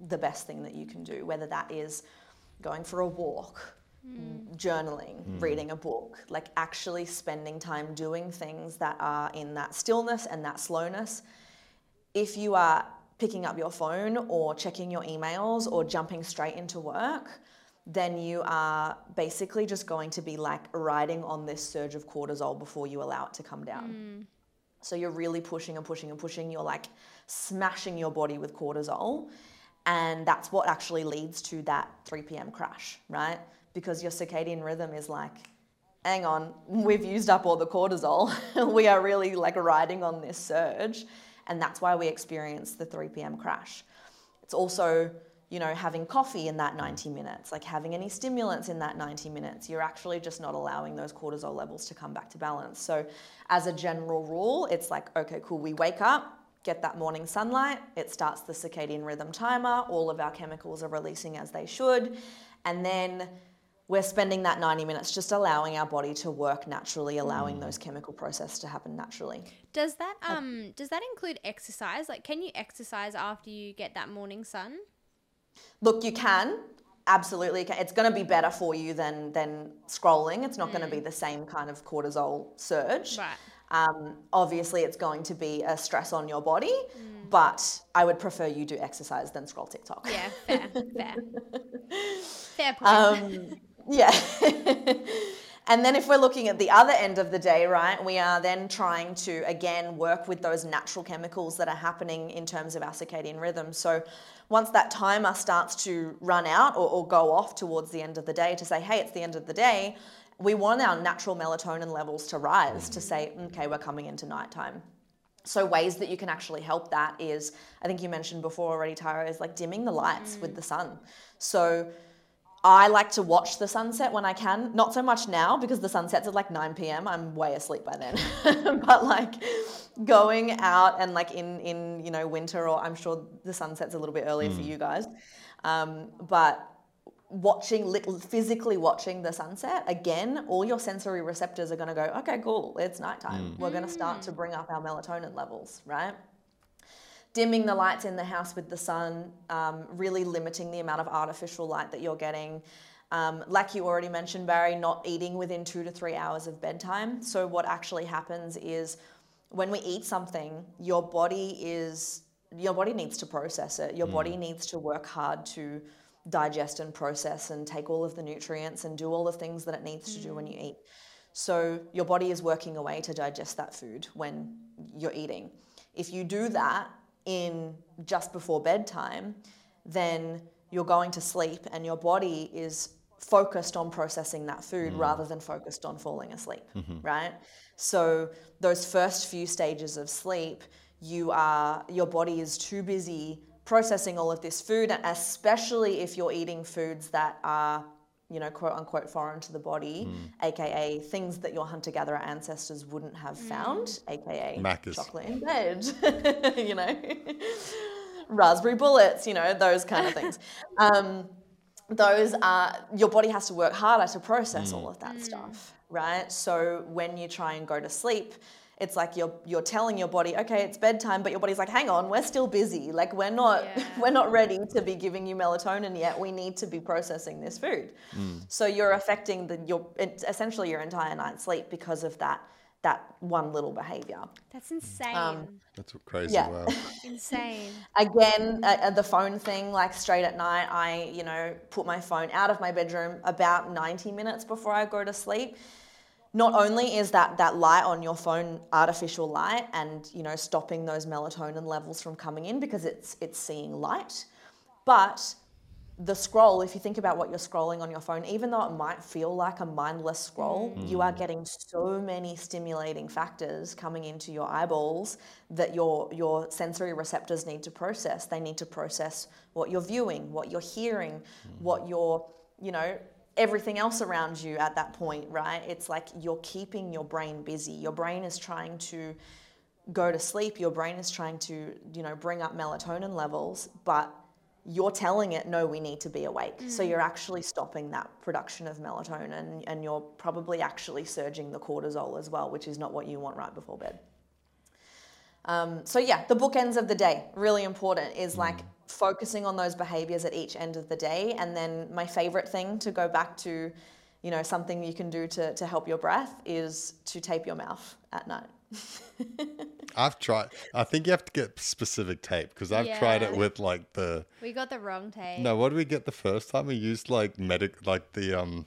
the best thing that you can do, whether that is going for a walk, mm. journaling, mm. reading a book, like actually spending time doing things that are in that stillness and that slowness. If you are picking up your phone or checking your emails or jumping straight into work, then you are basically just going to be like riding on this surge of cortisol before you allow it to come down. Mm. So you're really pushing and pushing and pushing. You're like smashing your body with cortisol. And that's what actually leads to that 3 p.m. crash, right? Because your circadian rhythm is like, hang on, we've used up all the cortisol. we are really like riding on this surge. And that's why we experience the 3 p.m. crash. It's also you know, having coffee in that 90 minutes, like having any stimulants in that 90 minutes, you're actually just not allowing those cortisol levels to come back to balance. So, as a general rule, it's like, okay, cool, we wake up, get that morning sunlight, it starts the circadian rhythm timer, all of our chemicals are releasing as they should, and then we're spending that 90 minutes just allowing our body to work naturally allowing mm. those chemical processes to happen naturally does that um does that include exercise like can you exercise after you get that morning sun Look, you can absolutely. It's going to be better for you than than scrolling. It's not mm. going to be the same kind of cortisol surge. Right. Um, obviously, it's going to be a stress on your body, mm. but I would prefer you do exercise than scroll TikTok. Yeah, fair, fair, fair point. Um, yeah. And then if we're looking at the other end of the day, right, we are then trying to again work with those natural chemicals that are happening in terms of our circadian rhythm. So once that timer starts to run out or, or go off towards the end of the day to say, hey, it's the end of the day, we want our natural melatonin levels to rise to say, okay, we're coming into nighttime. So ways that you can actually help that is, I think you mentioned before already, Tarah, is like dimming the lights mm. with the sun. So I like to watch the sunset when I can. Not so much now because the sunset's at like 9 p.m. I'm way asleep by then. but like going out and like in in you know winter or I'm sure the sunset's a little bit earlier mm. for you guys. Um, but watching physically watching the sunset again all your sensory receptors are going to go okay cool it's nighttime mm. we're going to start to mm. bring up our melatonin levels right dimming the lights in the house with the sun, um, really limiting the amount of artificial light that you're getting. Um, like you already mentioned, Barry, not eating within two to three hours of bedtime. So, what actually happens is when we eat something, your body is your body needs to process it. Your mm. body needs to work hard to digest and process and take all of the nutrients and do all the things that it needs mm. to do when you eat. So your body is working away to digest that food when you're eating. If you do that in just before bedtime, then you're going to sleep and your body is focused on processing that food mm. rather than focused on falling asleep, mm-hmm. right? So those first few stages of sleep, you are your body is too busy processing all of this food, especially if you're eating foods that are you know, quote unquote foreign to the body, mm. aka things that your hunter gatherer ancestors wouldn't have mm. found, aka Macca's. chocolate in bed, you know, raspberry bullets, you know, those kind of things. Um, those are, your body has to work harder to process mm. all of that mm. stuff, right? So when you try and go to sleep, it's like you're you're telling your body okay it's bedtime but your body's like hang on we're still busy. Like we're not yeah. we're not ready to be giving you melatonin yet. We need to be processing this food. Mm. so you're affecting the your essentially your entire night's sleep because of that that one little behavior. That's insane. Um, that's crazy yeah. wow insane. Again uh, the phone thing like straight at night i you know put my phone out of my bedroom about 90 minutes before i go to sleep not only is that that light on your phone artificial light and you know stopping those melatonin levels from coming in because it's it's seeing light but the scroll if you think about what you're scrolling on your phone even though it might feel like a mindless scroll mm. you are getting so many stimulating factors coming into your eyeballs that your your sensory receptors need to process they need to process what you're viewing what you're hearing mm. what you're you know, everything else around you at that point, right? It's like you're keeping your brain busy. Your brain is trying to go to sleep. Your brain is trying to, you know, bring up melatonin levels, but you're telling it, no, we need to be awake. Mm. So you're actually stopping that production of melatonin and you're probably actually surging the cortisol as well, which is not what you want right before bed. Um, so yeah, the bookends of the day, really important, is like focusing on those behaviors at each end of the day. And then my favorite thing to go back to, you know, something you can do to, to help your breath is to tape your mouth at night. I've tried. I think you have to get specific tape because I've yeah. tried it with like the. We got the wrong tape. No, what did we get the first time? We used like medic, like the um,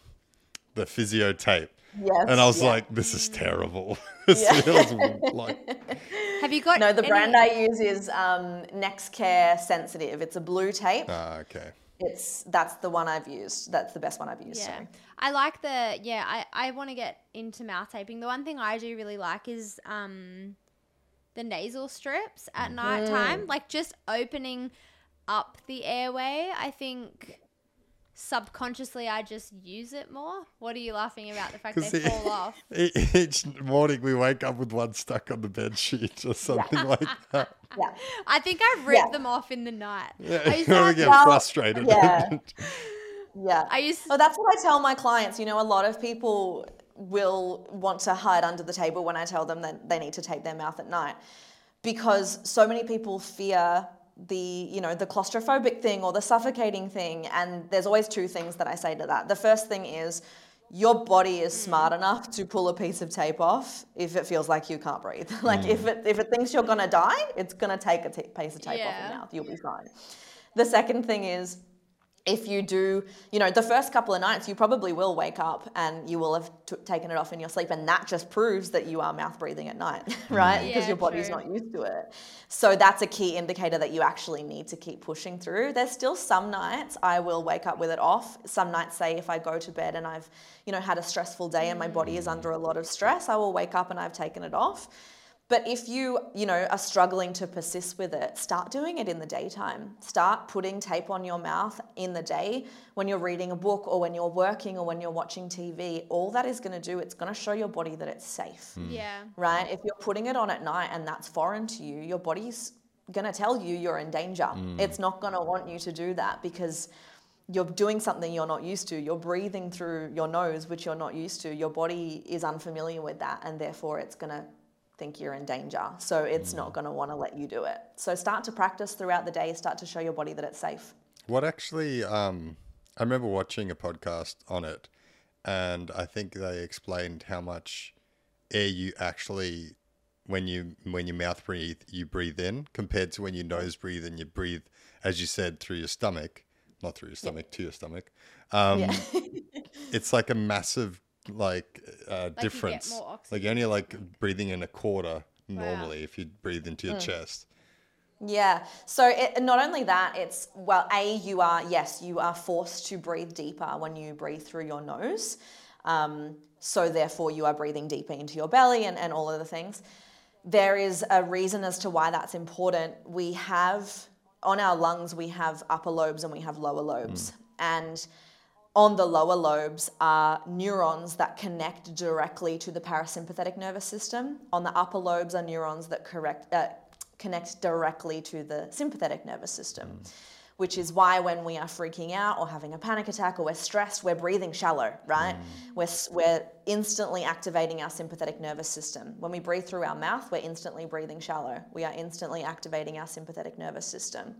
the physio tape. Yes. And I was yeah. like, this is terrible. yeah. like... Have you got No, the any... brand I use is um, Nexcare Sensitive. It's a blue tape. Ah, okay. It's that's the one I've used. That's the best one I've used. Yeah. I like the yeah, I, I want to get into mouth taping. The one thing I do really like is um the nasal strips at mm. night time. Like just opening up the airway, I think subconsciously I just use it more. What are you laughing about? The fact they fall off. Each morning we wake up with one stuck on the bed sheet or something yeah. like that. Yeah. I think I ripped yeah. them off in the night. Yeah, I used to get well, frustrated. Yeah. yeah. I used to... Well, that's what I tell my clients. You know, a lot of people will want to hide under the table when I tell them that they need to tape their mouth at night because so many people fear the you know the claustrophobic thing or the suffocating thing and there's always two things that i say to that the first thing is your body is mm. smart enough to pull a piece of tape off if it feels like you can't breathe like mm. if it if it thinks you're going to die it's going to take a t- piece of tape yeah. off your mouth you'll be fine the second thing is if you do, you know, the first couple of nights, you probably will wake up and you will have t- taken it off in your sleep. And that just proves that you are mouth breathing at night, mm. right? Because yeah, your body's true. not used to it. So that's a key indicator that you actually need to keep pushing through. There's still some nights I will wake up with it off. Some nights, say, if I go to bed and I've, you know, had a stressful day and my body is mm. under a lot of stress, I will wake up and I've taken it off. But if you, you know, are struggling to persist with it, start doing it in the daytime. Start putting tape on your mouth in the day when you're reading a book or when you're working or when you're watching TV. All that is going to do, it's going to show your body that it's safe. Mm. Yeah. Right? If you're putting it on at night and that's foreign to you, your body's going to tell you you're in danger. Mm. It's not going to want you to do that because you're doing something you're not used to. You're breathing through your nose, which you're not used to. Your body is unfamiliar with that, and therefore it's going to think you're in danger. So it's not mm. going to want to let you do it. So start to practice throughout the day, start to show your body that it's safe. What actually, um, I remember watching a podcast on it, and I think they explained how much air you actually, when you when you mouth breathe, you breathe in compared to when you nose breathe and you breathe, as you said, through your stomach, not through your stomach, yeah. to your stomach. Um, yeah. it's like a massive like uh, like difference. Like you're only like breathing in a quarter normally wow. if you breathe into your mm. chest. Yeah. So it, not only that, it's well, a you are yes, you are forced to breathe deeper when you breathe through your nose. Um, so therefore, you are breathing deeper into your belly and, and all of the things. There is a reason as to why that's important. We have on our lungs we have upper lobes and we have lower lobes, mm. and on the lower lobes are neurons that connect directly to the parasympathetic nervous system. On the upper lobes are neurons that correct, uh, connect directly to the sympathetic nervous system. Mm. Which is why when we are freaking out or having a panic attack or we're stressed, we're breathing shallow, right? Mm. We're, we're instantly activating our sympathetic nervous system. When we breathe through our mouth, we're instantly breathing shallow. We are instantly activating our sympathetic nervous system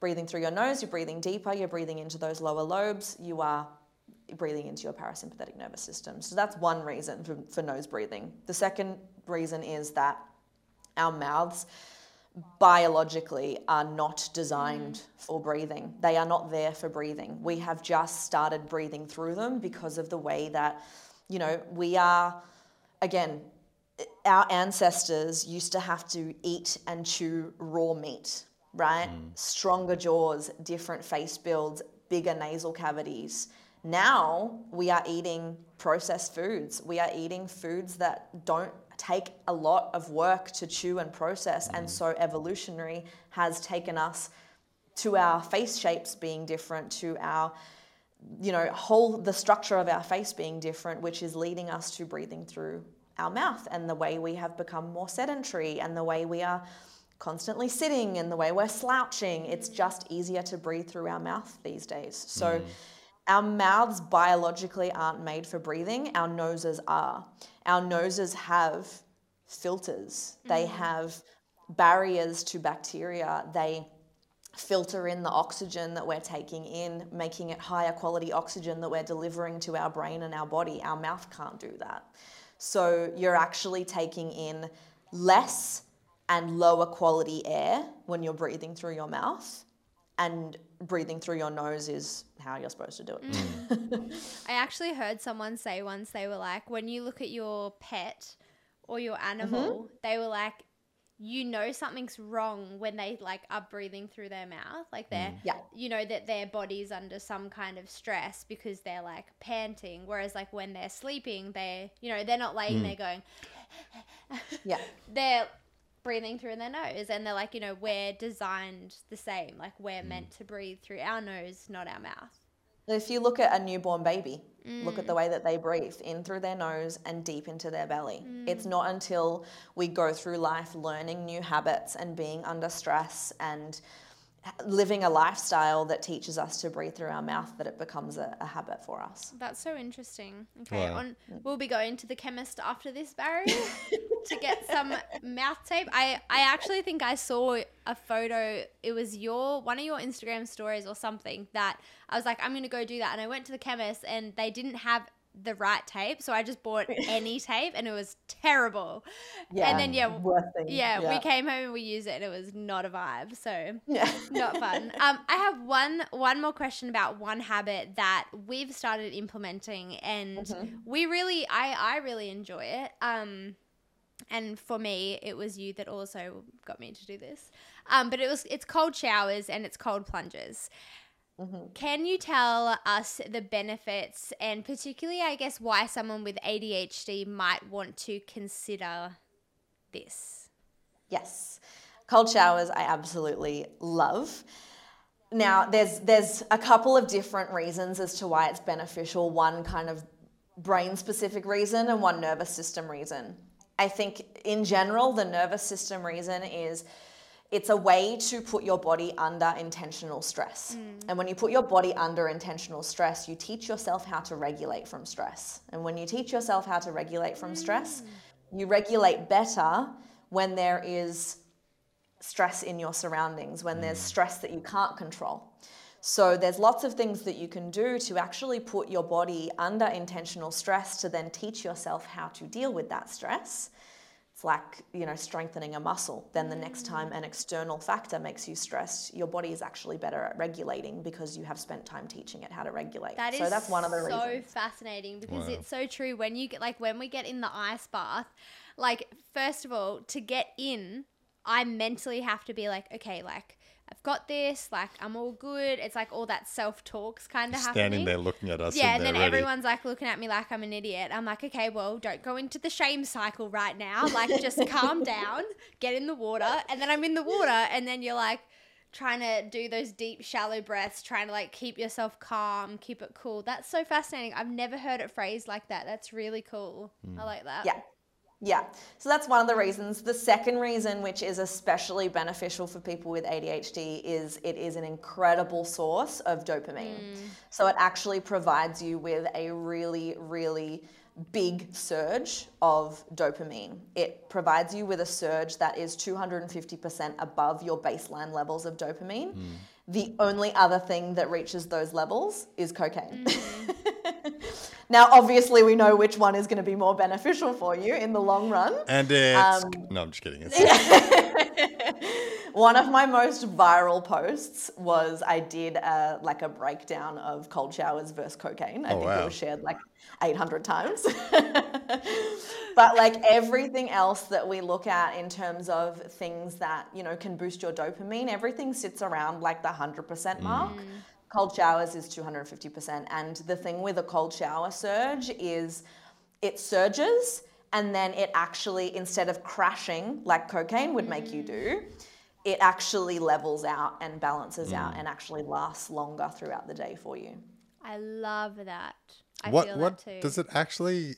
breathing through your nose, you're breathing deeper, you're breathing into those lower lobes, you are breathing into your parasympathetic nervous system. So that's one reason for, for nose breathing. The second reason is that our mouths biologically are not designed mm. for breathing. They are not there for breathing. We have just started breathing through them because of the way that, you know, we are, again, our ancestors used to have to eat and chew raw meat right? Mm. Stronger jaws, different face builds, bigger nasal cavities. Now we are eating processed foods. We are eating foods that don't take a lot of work to chew and process. Mm. And so evolutionary has taken us to our face shapes being different, to our you know, whole the structure of our face being different, which is leading us to breathing through our mouth and the way we have become more sedentary and the way we are constantly sitting and the way we're slouching. It's just easier to breathe through our mouth these days. So hmm. our mouths biologically aren't made for breathing, our noses are. Our noses have filters, they hmm. have barriers to bacteria, they filter in the oxygen that we're taking in, making it higher quality oxygen that we're delivering to our brain and our body. Our mouth can't do that. So you're actually taking in less and lower quality air when you're breathing through your mouth. And breathing through your nose is how you're supposed to do it. Mm. I actually heard someone say once they were like, when you look at your pet or your animal, mm-hmm. they were like, you know something's wrong when they like are breathing through their mouth like they're mm. Yeah. you know that their body's under some kind of stress because they're like panting whereas like when they're sleeping they're you know they're not laying mm. there going Yeah. they're breathing through their nose and they're like you know we're designed the same like we're mm. meant to breathe through our nose not our mouth. If you look at a newborn baby, look at the mm. way that they breathe in through their nose and deep into their belly. It's mm. not until we go through life learning new habits and being under stress and living a lifestyle that teaches us to breathe through our mouth that it becomes a, a habit for us. That's so interesting. Okay, Wow. on we'll be going to the chemist after this, Barry, to get some mouth tape. I I actually think I saw a photo. It was your one of your Instagram stories or something that I was like, I'm gonna go do that, and I went to the chemist and they didn't have the right tape, so I just bought any tape, and it was terrible. Yeah, and then yeah. thing. Yeah, we came home and we used it, and it was not a vibe. So Yeah. not fun. Um, I have one one more question about one habit that we've started implementing, and Mm-hmm. we really, I I really enjoy it. Um, and for me, it was you that also got me to do this. Um, but it was it's cold showers and it's cold plunges. Mm-hmm. Can you tell us the benefits and particularly, I guess, why someone with ADHD might want to consider this? Yes. Cold showers I absolutely love. Now there's there's a couple of different reasons as to why it's beneficial. One kind of brain specific reason and one nervous system reason. I think in general the nervous system reason is it's a way to put your body under intentional stress. Mm. And when you put your body under intentional stress, you teach yourself how to regulate from stress. And when you teach yourself how to regulate from stress, mm. you regulate better when there is stress in your surroundings, when there's mm. stress that you can't control. So there's lots of things that you can do to actually put your body under intentional stress to then teach yourself how to deal with that stress. It's like, you know, strengthening a muscle. Then the next mm. time an external factor makes you stressed, your body is actually better at regulating because you have spent time teaching it how to regulate. That is so that's one of the reasons. It's so reasons. fascinating because Wow. it's so true. When you get like when we get in the ice bath, like first of all, to get in, I mentally have to be like, okay, like I've got this, like I'm all good. It's like all that self talks kind of happening. Standing there looking at us. Yeah, and and then ready. everyone's like looking at me like I'm an idiot. I'm like, okay, well, don't go into the shame cycle right now. Like, just calm down, get in the water, and then I'm in the water, and then you're like trying to do those deep, shallow breaths, trying to like keep yourself calm, keep it cool. That's so fascinating. I've never heard it phrased like that. That's really cool. I hmm. like that. Yeah. Yeah. So that's one of the reasons. The second reason, which is especially beneficial for people with ADHD, is it is an incredible source of dopamine. Mm. So it actually provides you with a really, really big surge of dopamine. It provides you with a surge that is 250% above your baseline levels of dopamine. Mm. The only other thing that reaches those levels is cocaine. Mm-hmm. now, obviously, we know which one is going to be more beneficial for you in the long run. And it's Um, no, I'm just kidding. One of my most viral posts was I did a, like a breakdown of cold showers versus cocaine. I Oh, think wow. it was shared like 800 times. but like everything else that we look at in terms of things that, you know, can boost your dopamine, everything sits around like the 100% mark. Cold showers is 250%. And the thing with a cold shower surge is it surges and then it actually, instead of crashing like cocaine would make you do, mm. it actually levels out and balances out mm. and actually lasts longer throughout the day for you. I love that. I what feel what that too. does it actually?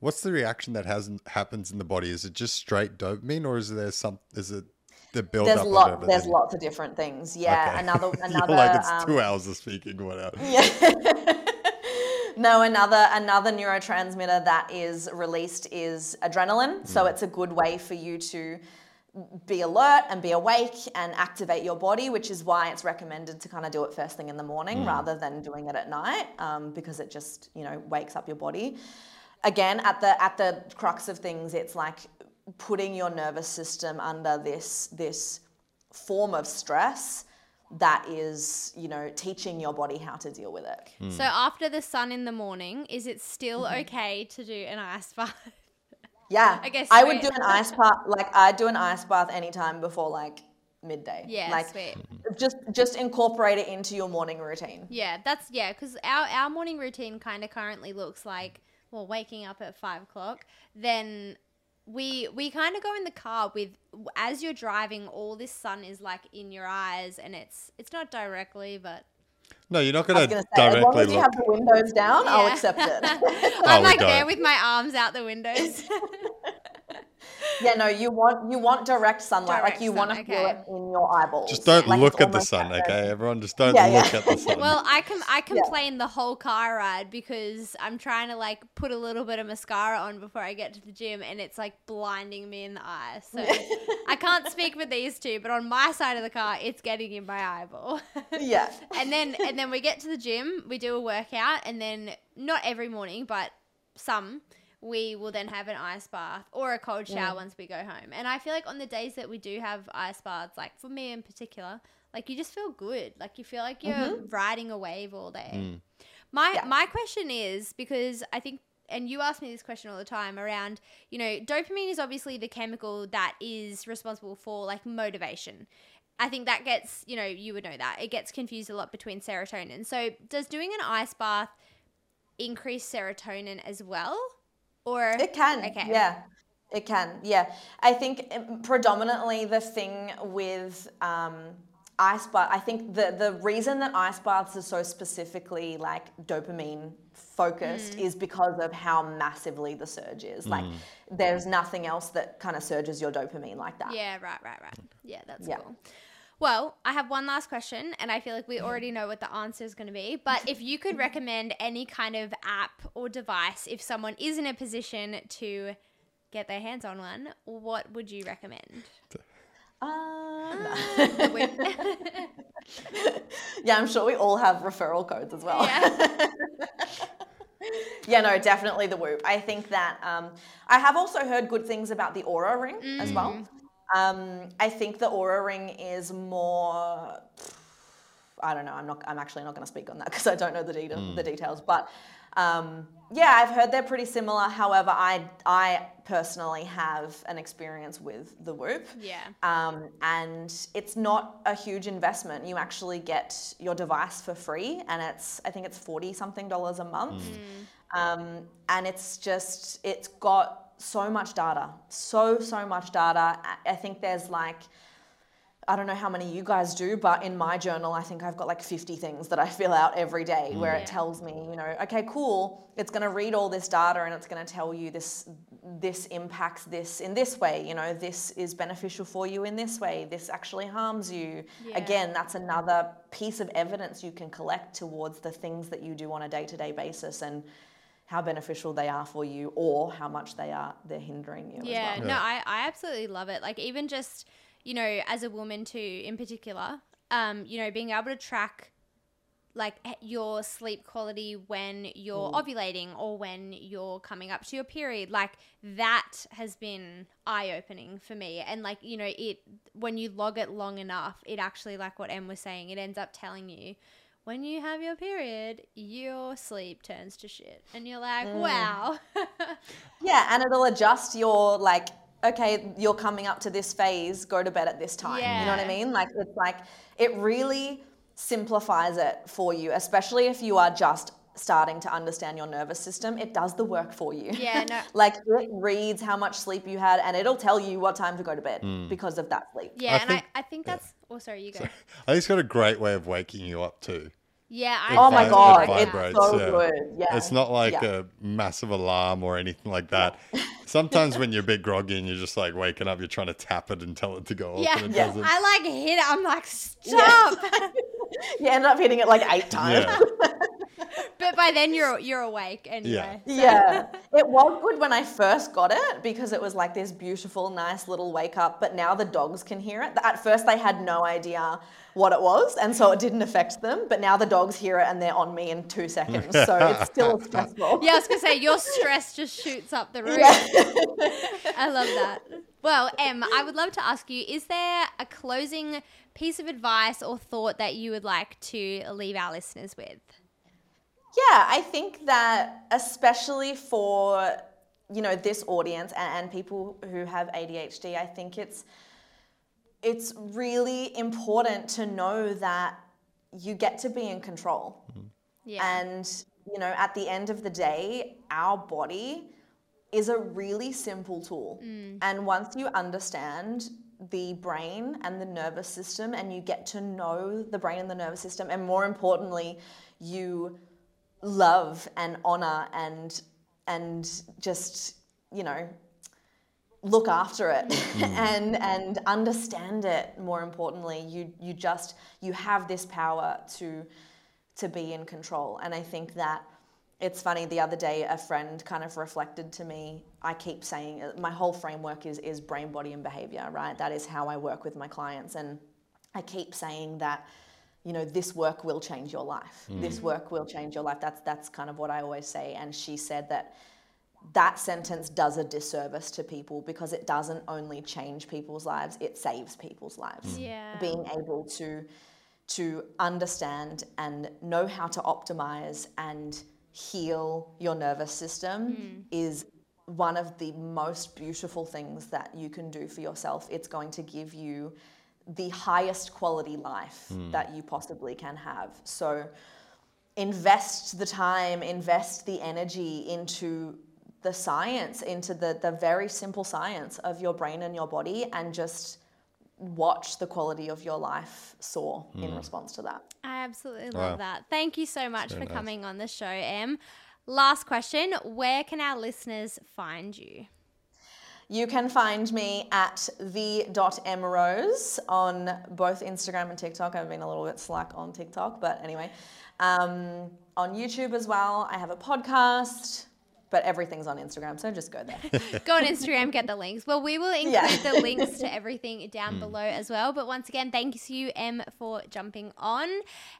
What's the reaction that has happens in the body? Is it just straight dopamine, or is there some? Is it the build There's up lot. of There's lots of different things. Yeah. Okay. Another. Another. like it's um, two hours of speaking. Whatever. No, another another neurotransmitter that is released is adrenaline. So it's a good way for you to be alert and be awake and activate your body, which is why it's recommended to kind of do it first thing in the morning rather than doing it at night, um, because it just you know wakes up your body. Again, at the at the crux of things, it's like putting your nervous system under this this form of stress that is you know teaching your body how to deal with it. Hmm. So after the sun in the morning, is it still Mm-hmm. okay to do an ice bath? Yeah. I guess I would do an ice bath like I'd do an ice bath anytime before like midday. Yeah, Like sweet. just just incorporate it into your morning routine. Yeah, that's yeah, because our our morning routine kind of currently looks like well, waking up at five o'clock, then we we kind of go in the car with as you're driving, all this sun is like in your eyes, and it's it's not directly, but No, you're not going to gonna as long directly as you look. have the windows down, I'll accept it. I'm oh, we like there with my arms out the windows. yeah, no, you want you want direct sunlight. Direct like you sun, want to feel it in your eyeballs. Just don't Like, look at the sun, like a- okay? Everyone, just don't Yeah, yeah. look at the sun. well, I com- I complain the whole car ride because I'm trying to like put a little bit of mascara on before I get to the gym, and it's like blinding me in the eye. So I can't speak for these two, but on my side of the car, it's getting in my eyeball. Yeah. and then and then we get to the gym, we do a workout, and then not every morning, but some we will then have an ice bath or a cold shower once we go home. And I feel like on the days that we do have ice baths, like for me in particular, like you just feel good. Like you feel like you're mm-hmm. riding a wave all day. Mm. My Yeah. my question is because I think and you ask me this question all the time around, you know, dopamine is obviously the chemical that is responsible for like motivation. I think that gets, you know, you would know that. It gets confused a lot between serotonin. So, does doing an ice bath increase serotonin as well? Or It can. Okay. Yeah. It can. Yeah. I think um, predominantly the thing with um, ice bath, I think the, the reason that ice baths are so specifically like dopamine focused is because of how massively the surge is. Like there's nothing else that kind of surges your dopamine like that. Yeah, right, right, right. Yeah, that's Yeah. cool. Well, I have one last question, and I feel like we already know what the answer is going to be. But if you could recommend any kind of app or device, if someone is in a position to get their hands on one, what would you recommend? Uh, The Whoop. yeah, I'm sure we all have referral codes as well. yeah. Yeah, no, definitely the Whoop. I think that um, I have also heard good things about the Oura Ring as well. Um, I think the Oura Ring is more. I don't know. I'm not. I'm actually not going to speak on that because I don't know the detail, the details. But um, yeah, I've heard they're pretty similar. However, I I personally have an experience with the Whoop. Yeah. Um, and it's not a huge investment. You actually get your device for free, and it's I think it's forty something dollars a month. Um, and it's just it's got so much data, so so much data. I- I think there's like I don't know how many you guys do, but in my journal, I think I've got like 50 things that I fill out every day mm. where it tells me, you know, okay, cool. It's going to read all this data and it's going to tell you this this impacts this in this way, you know, this is beneficial for you in this way. This actually harms you. Yeah. Again, that's another piece of evidence you can collect towards the things that you do on a day-to-day basis and how beneficial they are for you or how much they are they're hindering you Yeah, as well. no, I, I absolutely love it. Like even just, you know, as a woman too, in particular, um, you know, being able to track like your sleep quality when you're ovulating or when you're coming up to your period like that has been eye opening for me and like you know it when you log it long enough it actually like what Em was saying it ends up telling you when you have your period your sleep turns to shit and you're like mm. wow Yeah, and it'll adjust your like, okay, you're coming up to this phase, go to bed at this time. You know what I mean? Like it's like it really simplifies it for you, especially if you are just starting to understand your nervous system. It does the work for you. Yeah, no. like it reads how much sleep you had and it'll tell you what time to go to bed hmm. because of that sleep. yeah I and think- I, I think that's oh sorry you go I think it's got a great way of waking you up too. Yeah, I Oh my vi- it god, it's vibrates, so yeah. good. Yeah. It's not like Yeah. a massive alarm or anything like that. Sometimes when you're a bit groggy and you're just like waking up, you're trying to tap it and tell it to go off, Yeah, and it Yeah. doesn't. I like hit it. I'm like, stop. You end up hitting it like eight times. Yeah. but by then you're you're awake anyway. so- Yeah, it was good when I first got it because it was like this beautiful, nice little wake up. But now the dogs can hear it. At first, they had no idea what it was, and so it didn't affect them. But now the dogs hear it and they're on me in two seconds. So it's still stressful. Yeah, I was gonna say your stress just shoots up the roof. I love that. Well, Em, I would love to ask you: Is there a closing piece of advice or thought that you would like to leave our listeners with? Yeah, I think that especially for you know this audience and, and people who have ADHD, I think it's it's really important to know that you get to be in control. Mm-hmm. Yeah. And you know, at the end of the day, our body is a really simple tool. Mm. And once you understand the brain and the nervous system and you get to know the brain and the nervous system and more importantly, you love and honor and and just, you know, look after it and and understand it more importantly. You you just you have this power to to be in control. And i think that it's funny the other day a friend kind of reflected to me. I keep saying uh, my whole framework is is brain body and behavior right? That is how i work with my clients. And i keep saying that you know this work will change your life. Mm. This work will change your life. That's that's kind of what i always say. And she said that that sentence does a disservice to people because it doesn't only change people's lives it saves people's lives. Mm. Yeah. being able to to understand and know how to optimize and heal your nervous system mm. is one of the most beautiful things that you can do for yourself. It's going to give you the highest quality life that you possibly can have so invest the time, invest the energy into the science, into the, the very simple science of your brain and your body, and just watch the quality of your life soar in hmm. response to that. I absolutely Wow. love that. Thank you so much for nice. coming on the show, Em. Last question: Where can our listeners find you? You can find me at the.emrose on both Instagram and TikTok. I've been a little bit slack on TikTok, but anyway. Um, on YouTube as well. I have a podcast, but everything's on Instagram, so just go there. Go on Instagram, get the links. Well, we will include Yeah. the links to everything down below as well. But once again, thank you, Em, for jumping on.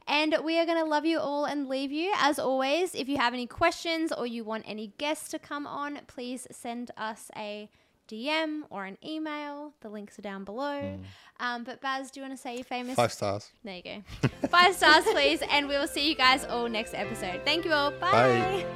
And we are going to love you all and leave you. As always, if you have any questions or you want any guests to come on, please send us a DM or an email. The links are down below. Um, but Baz, do you want to say your famous? Five stars. There you go. Five stars, please. And we will see you guys all next episode. Thank you all. Bye. Bye.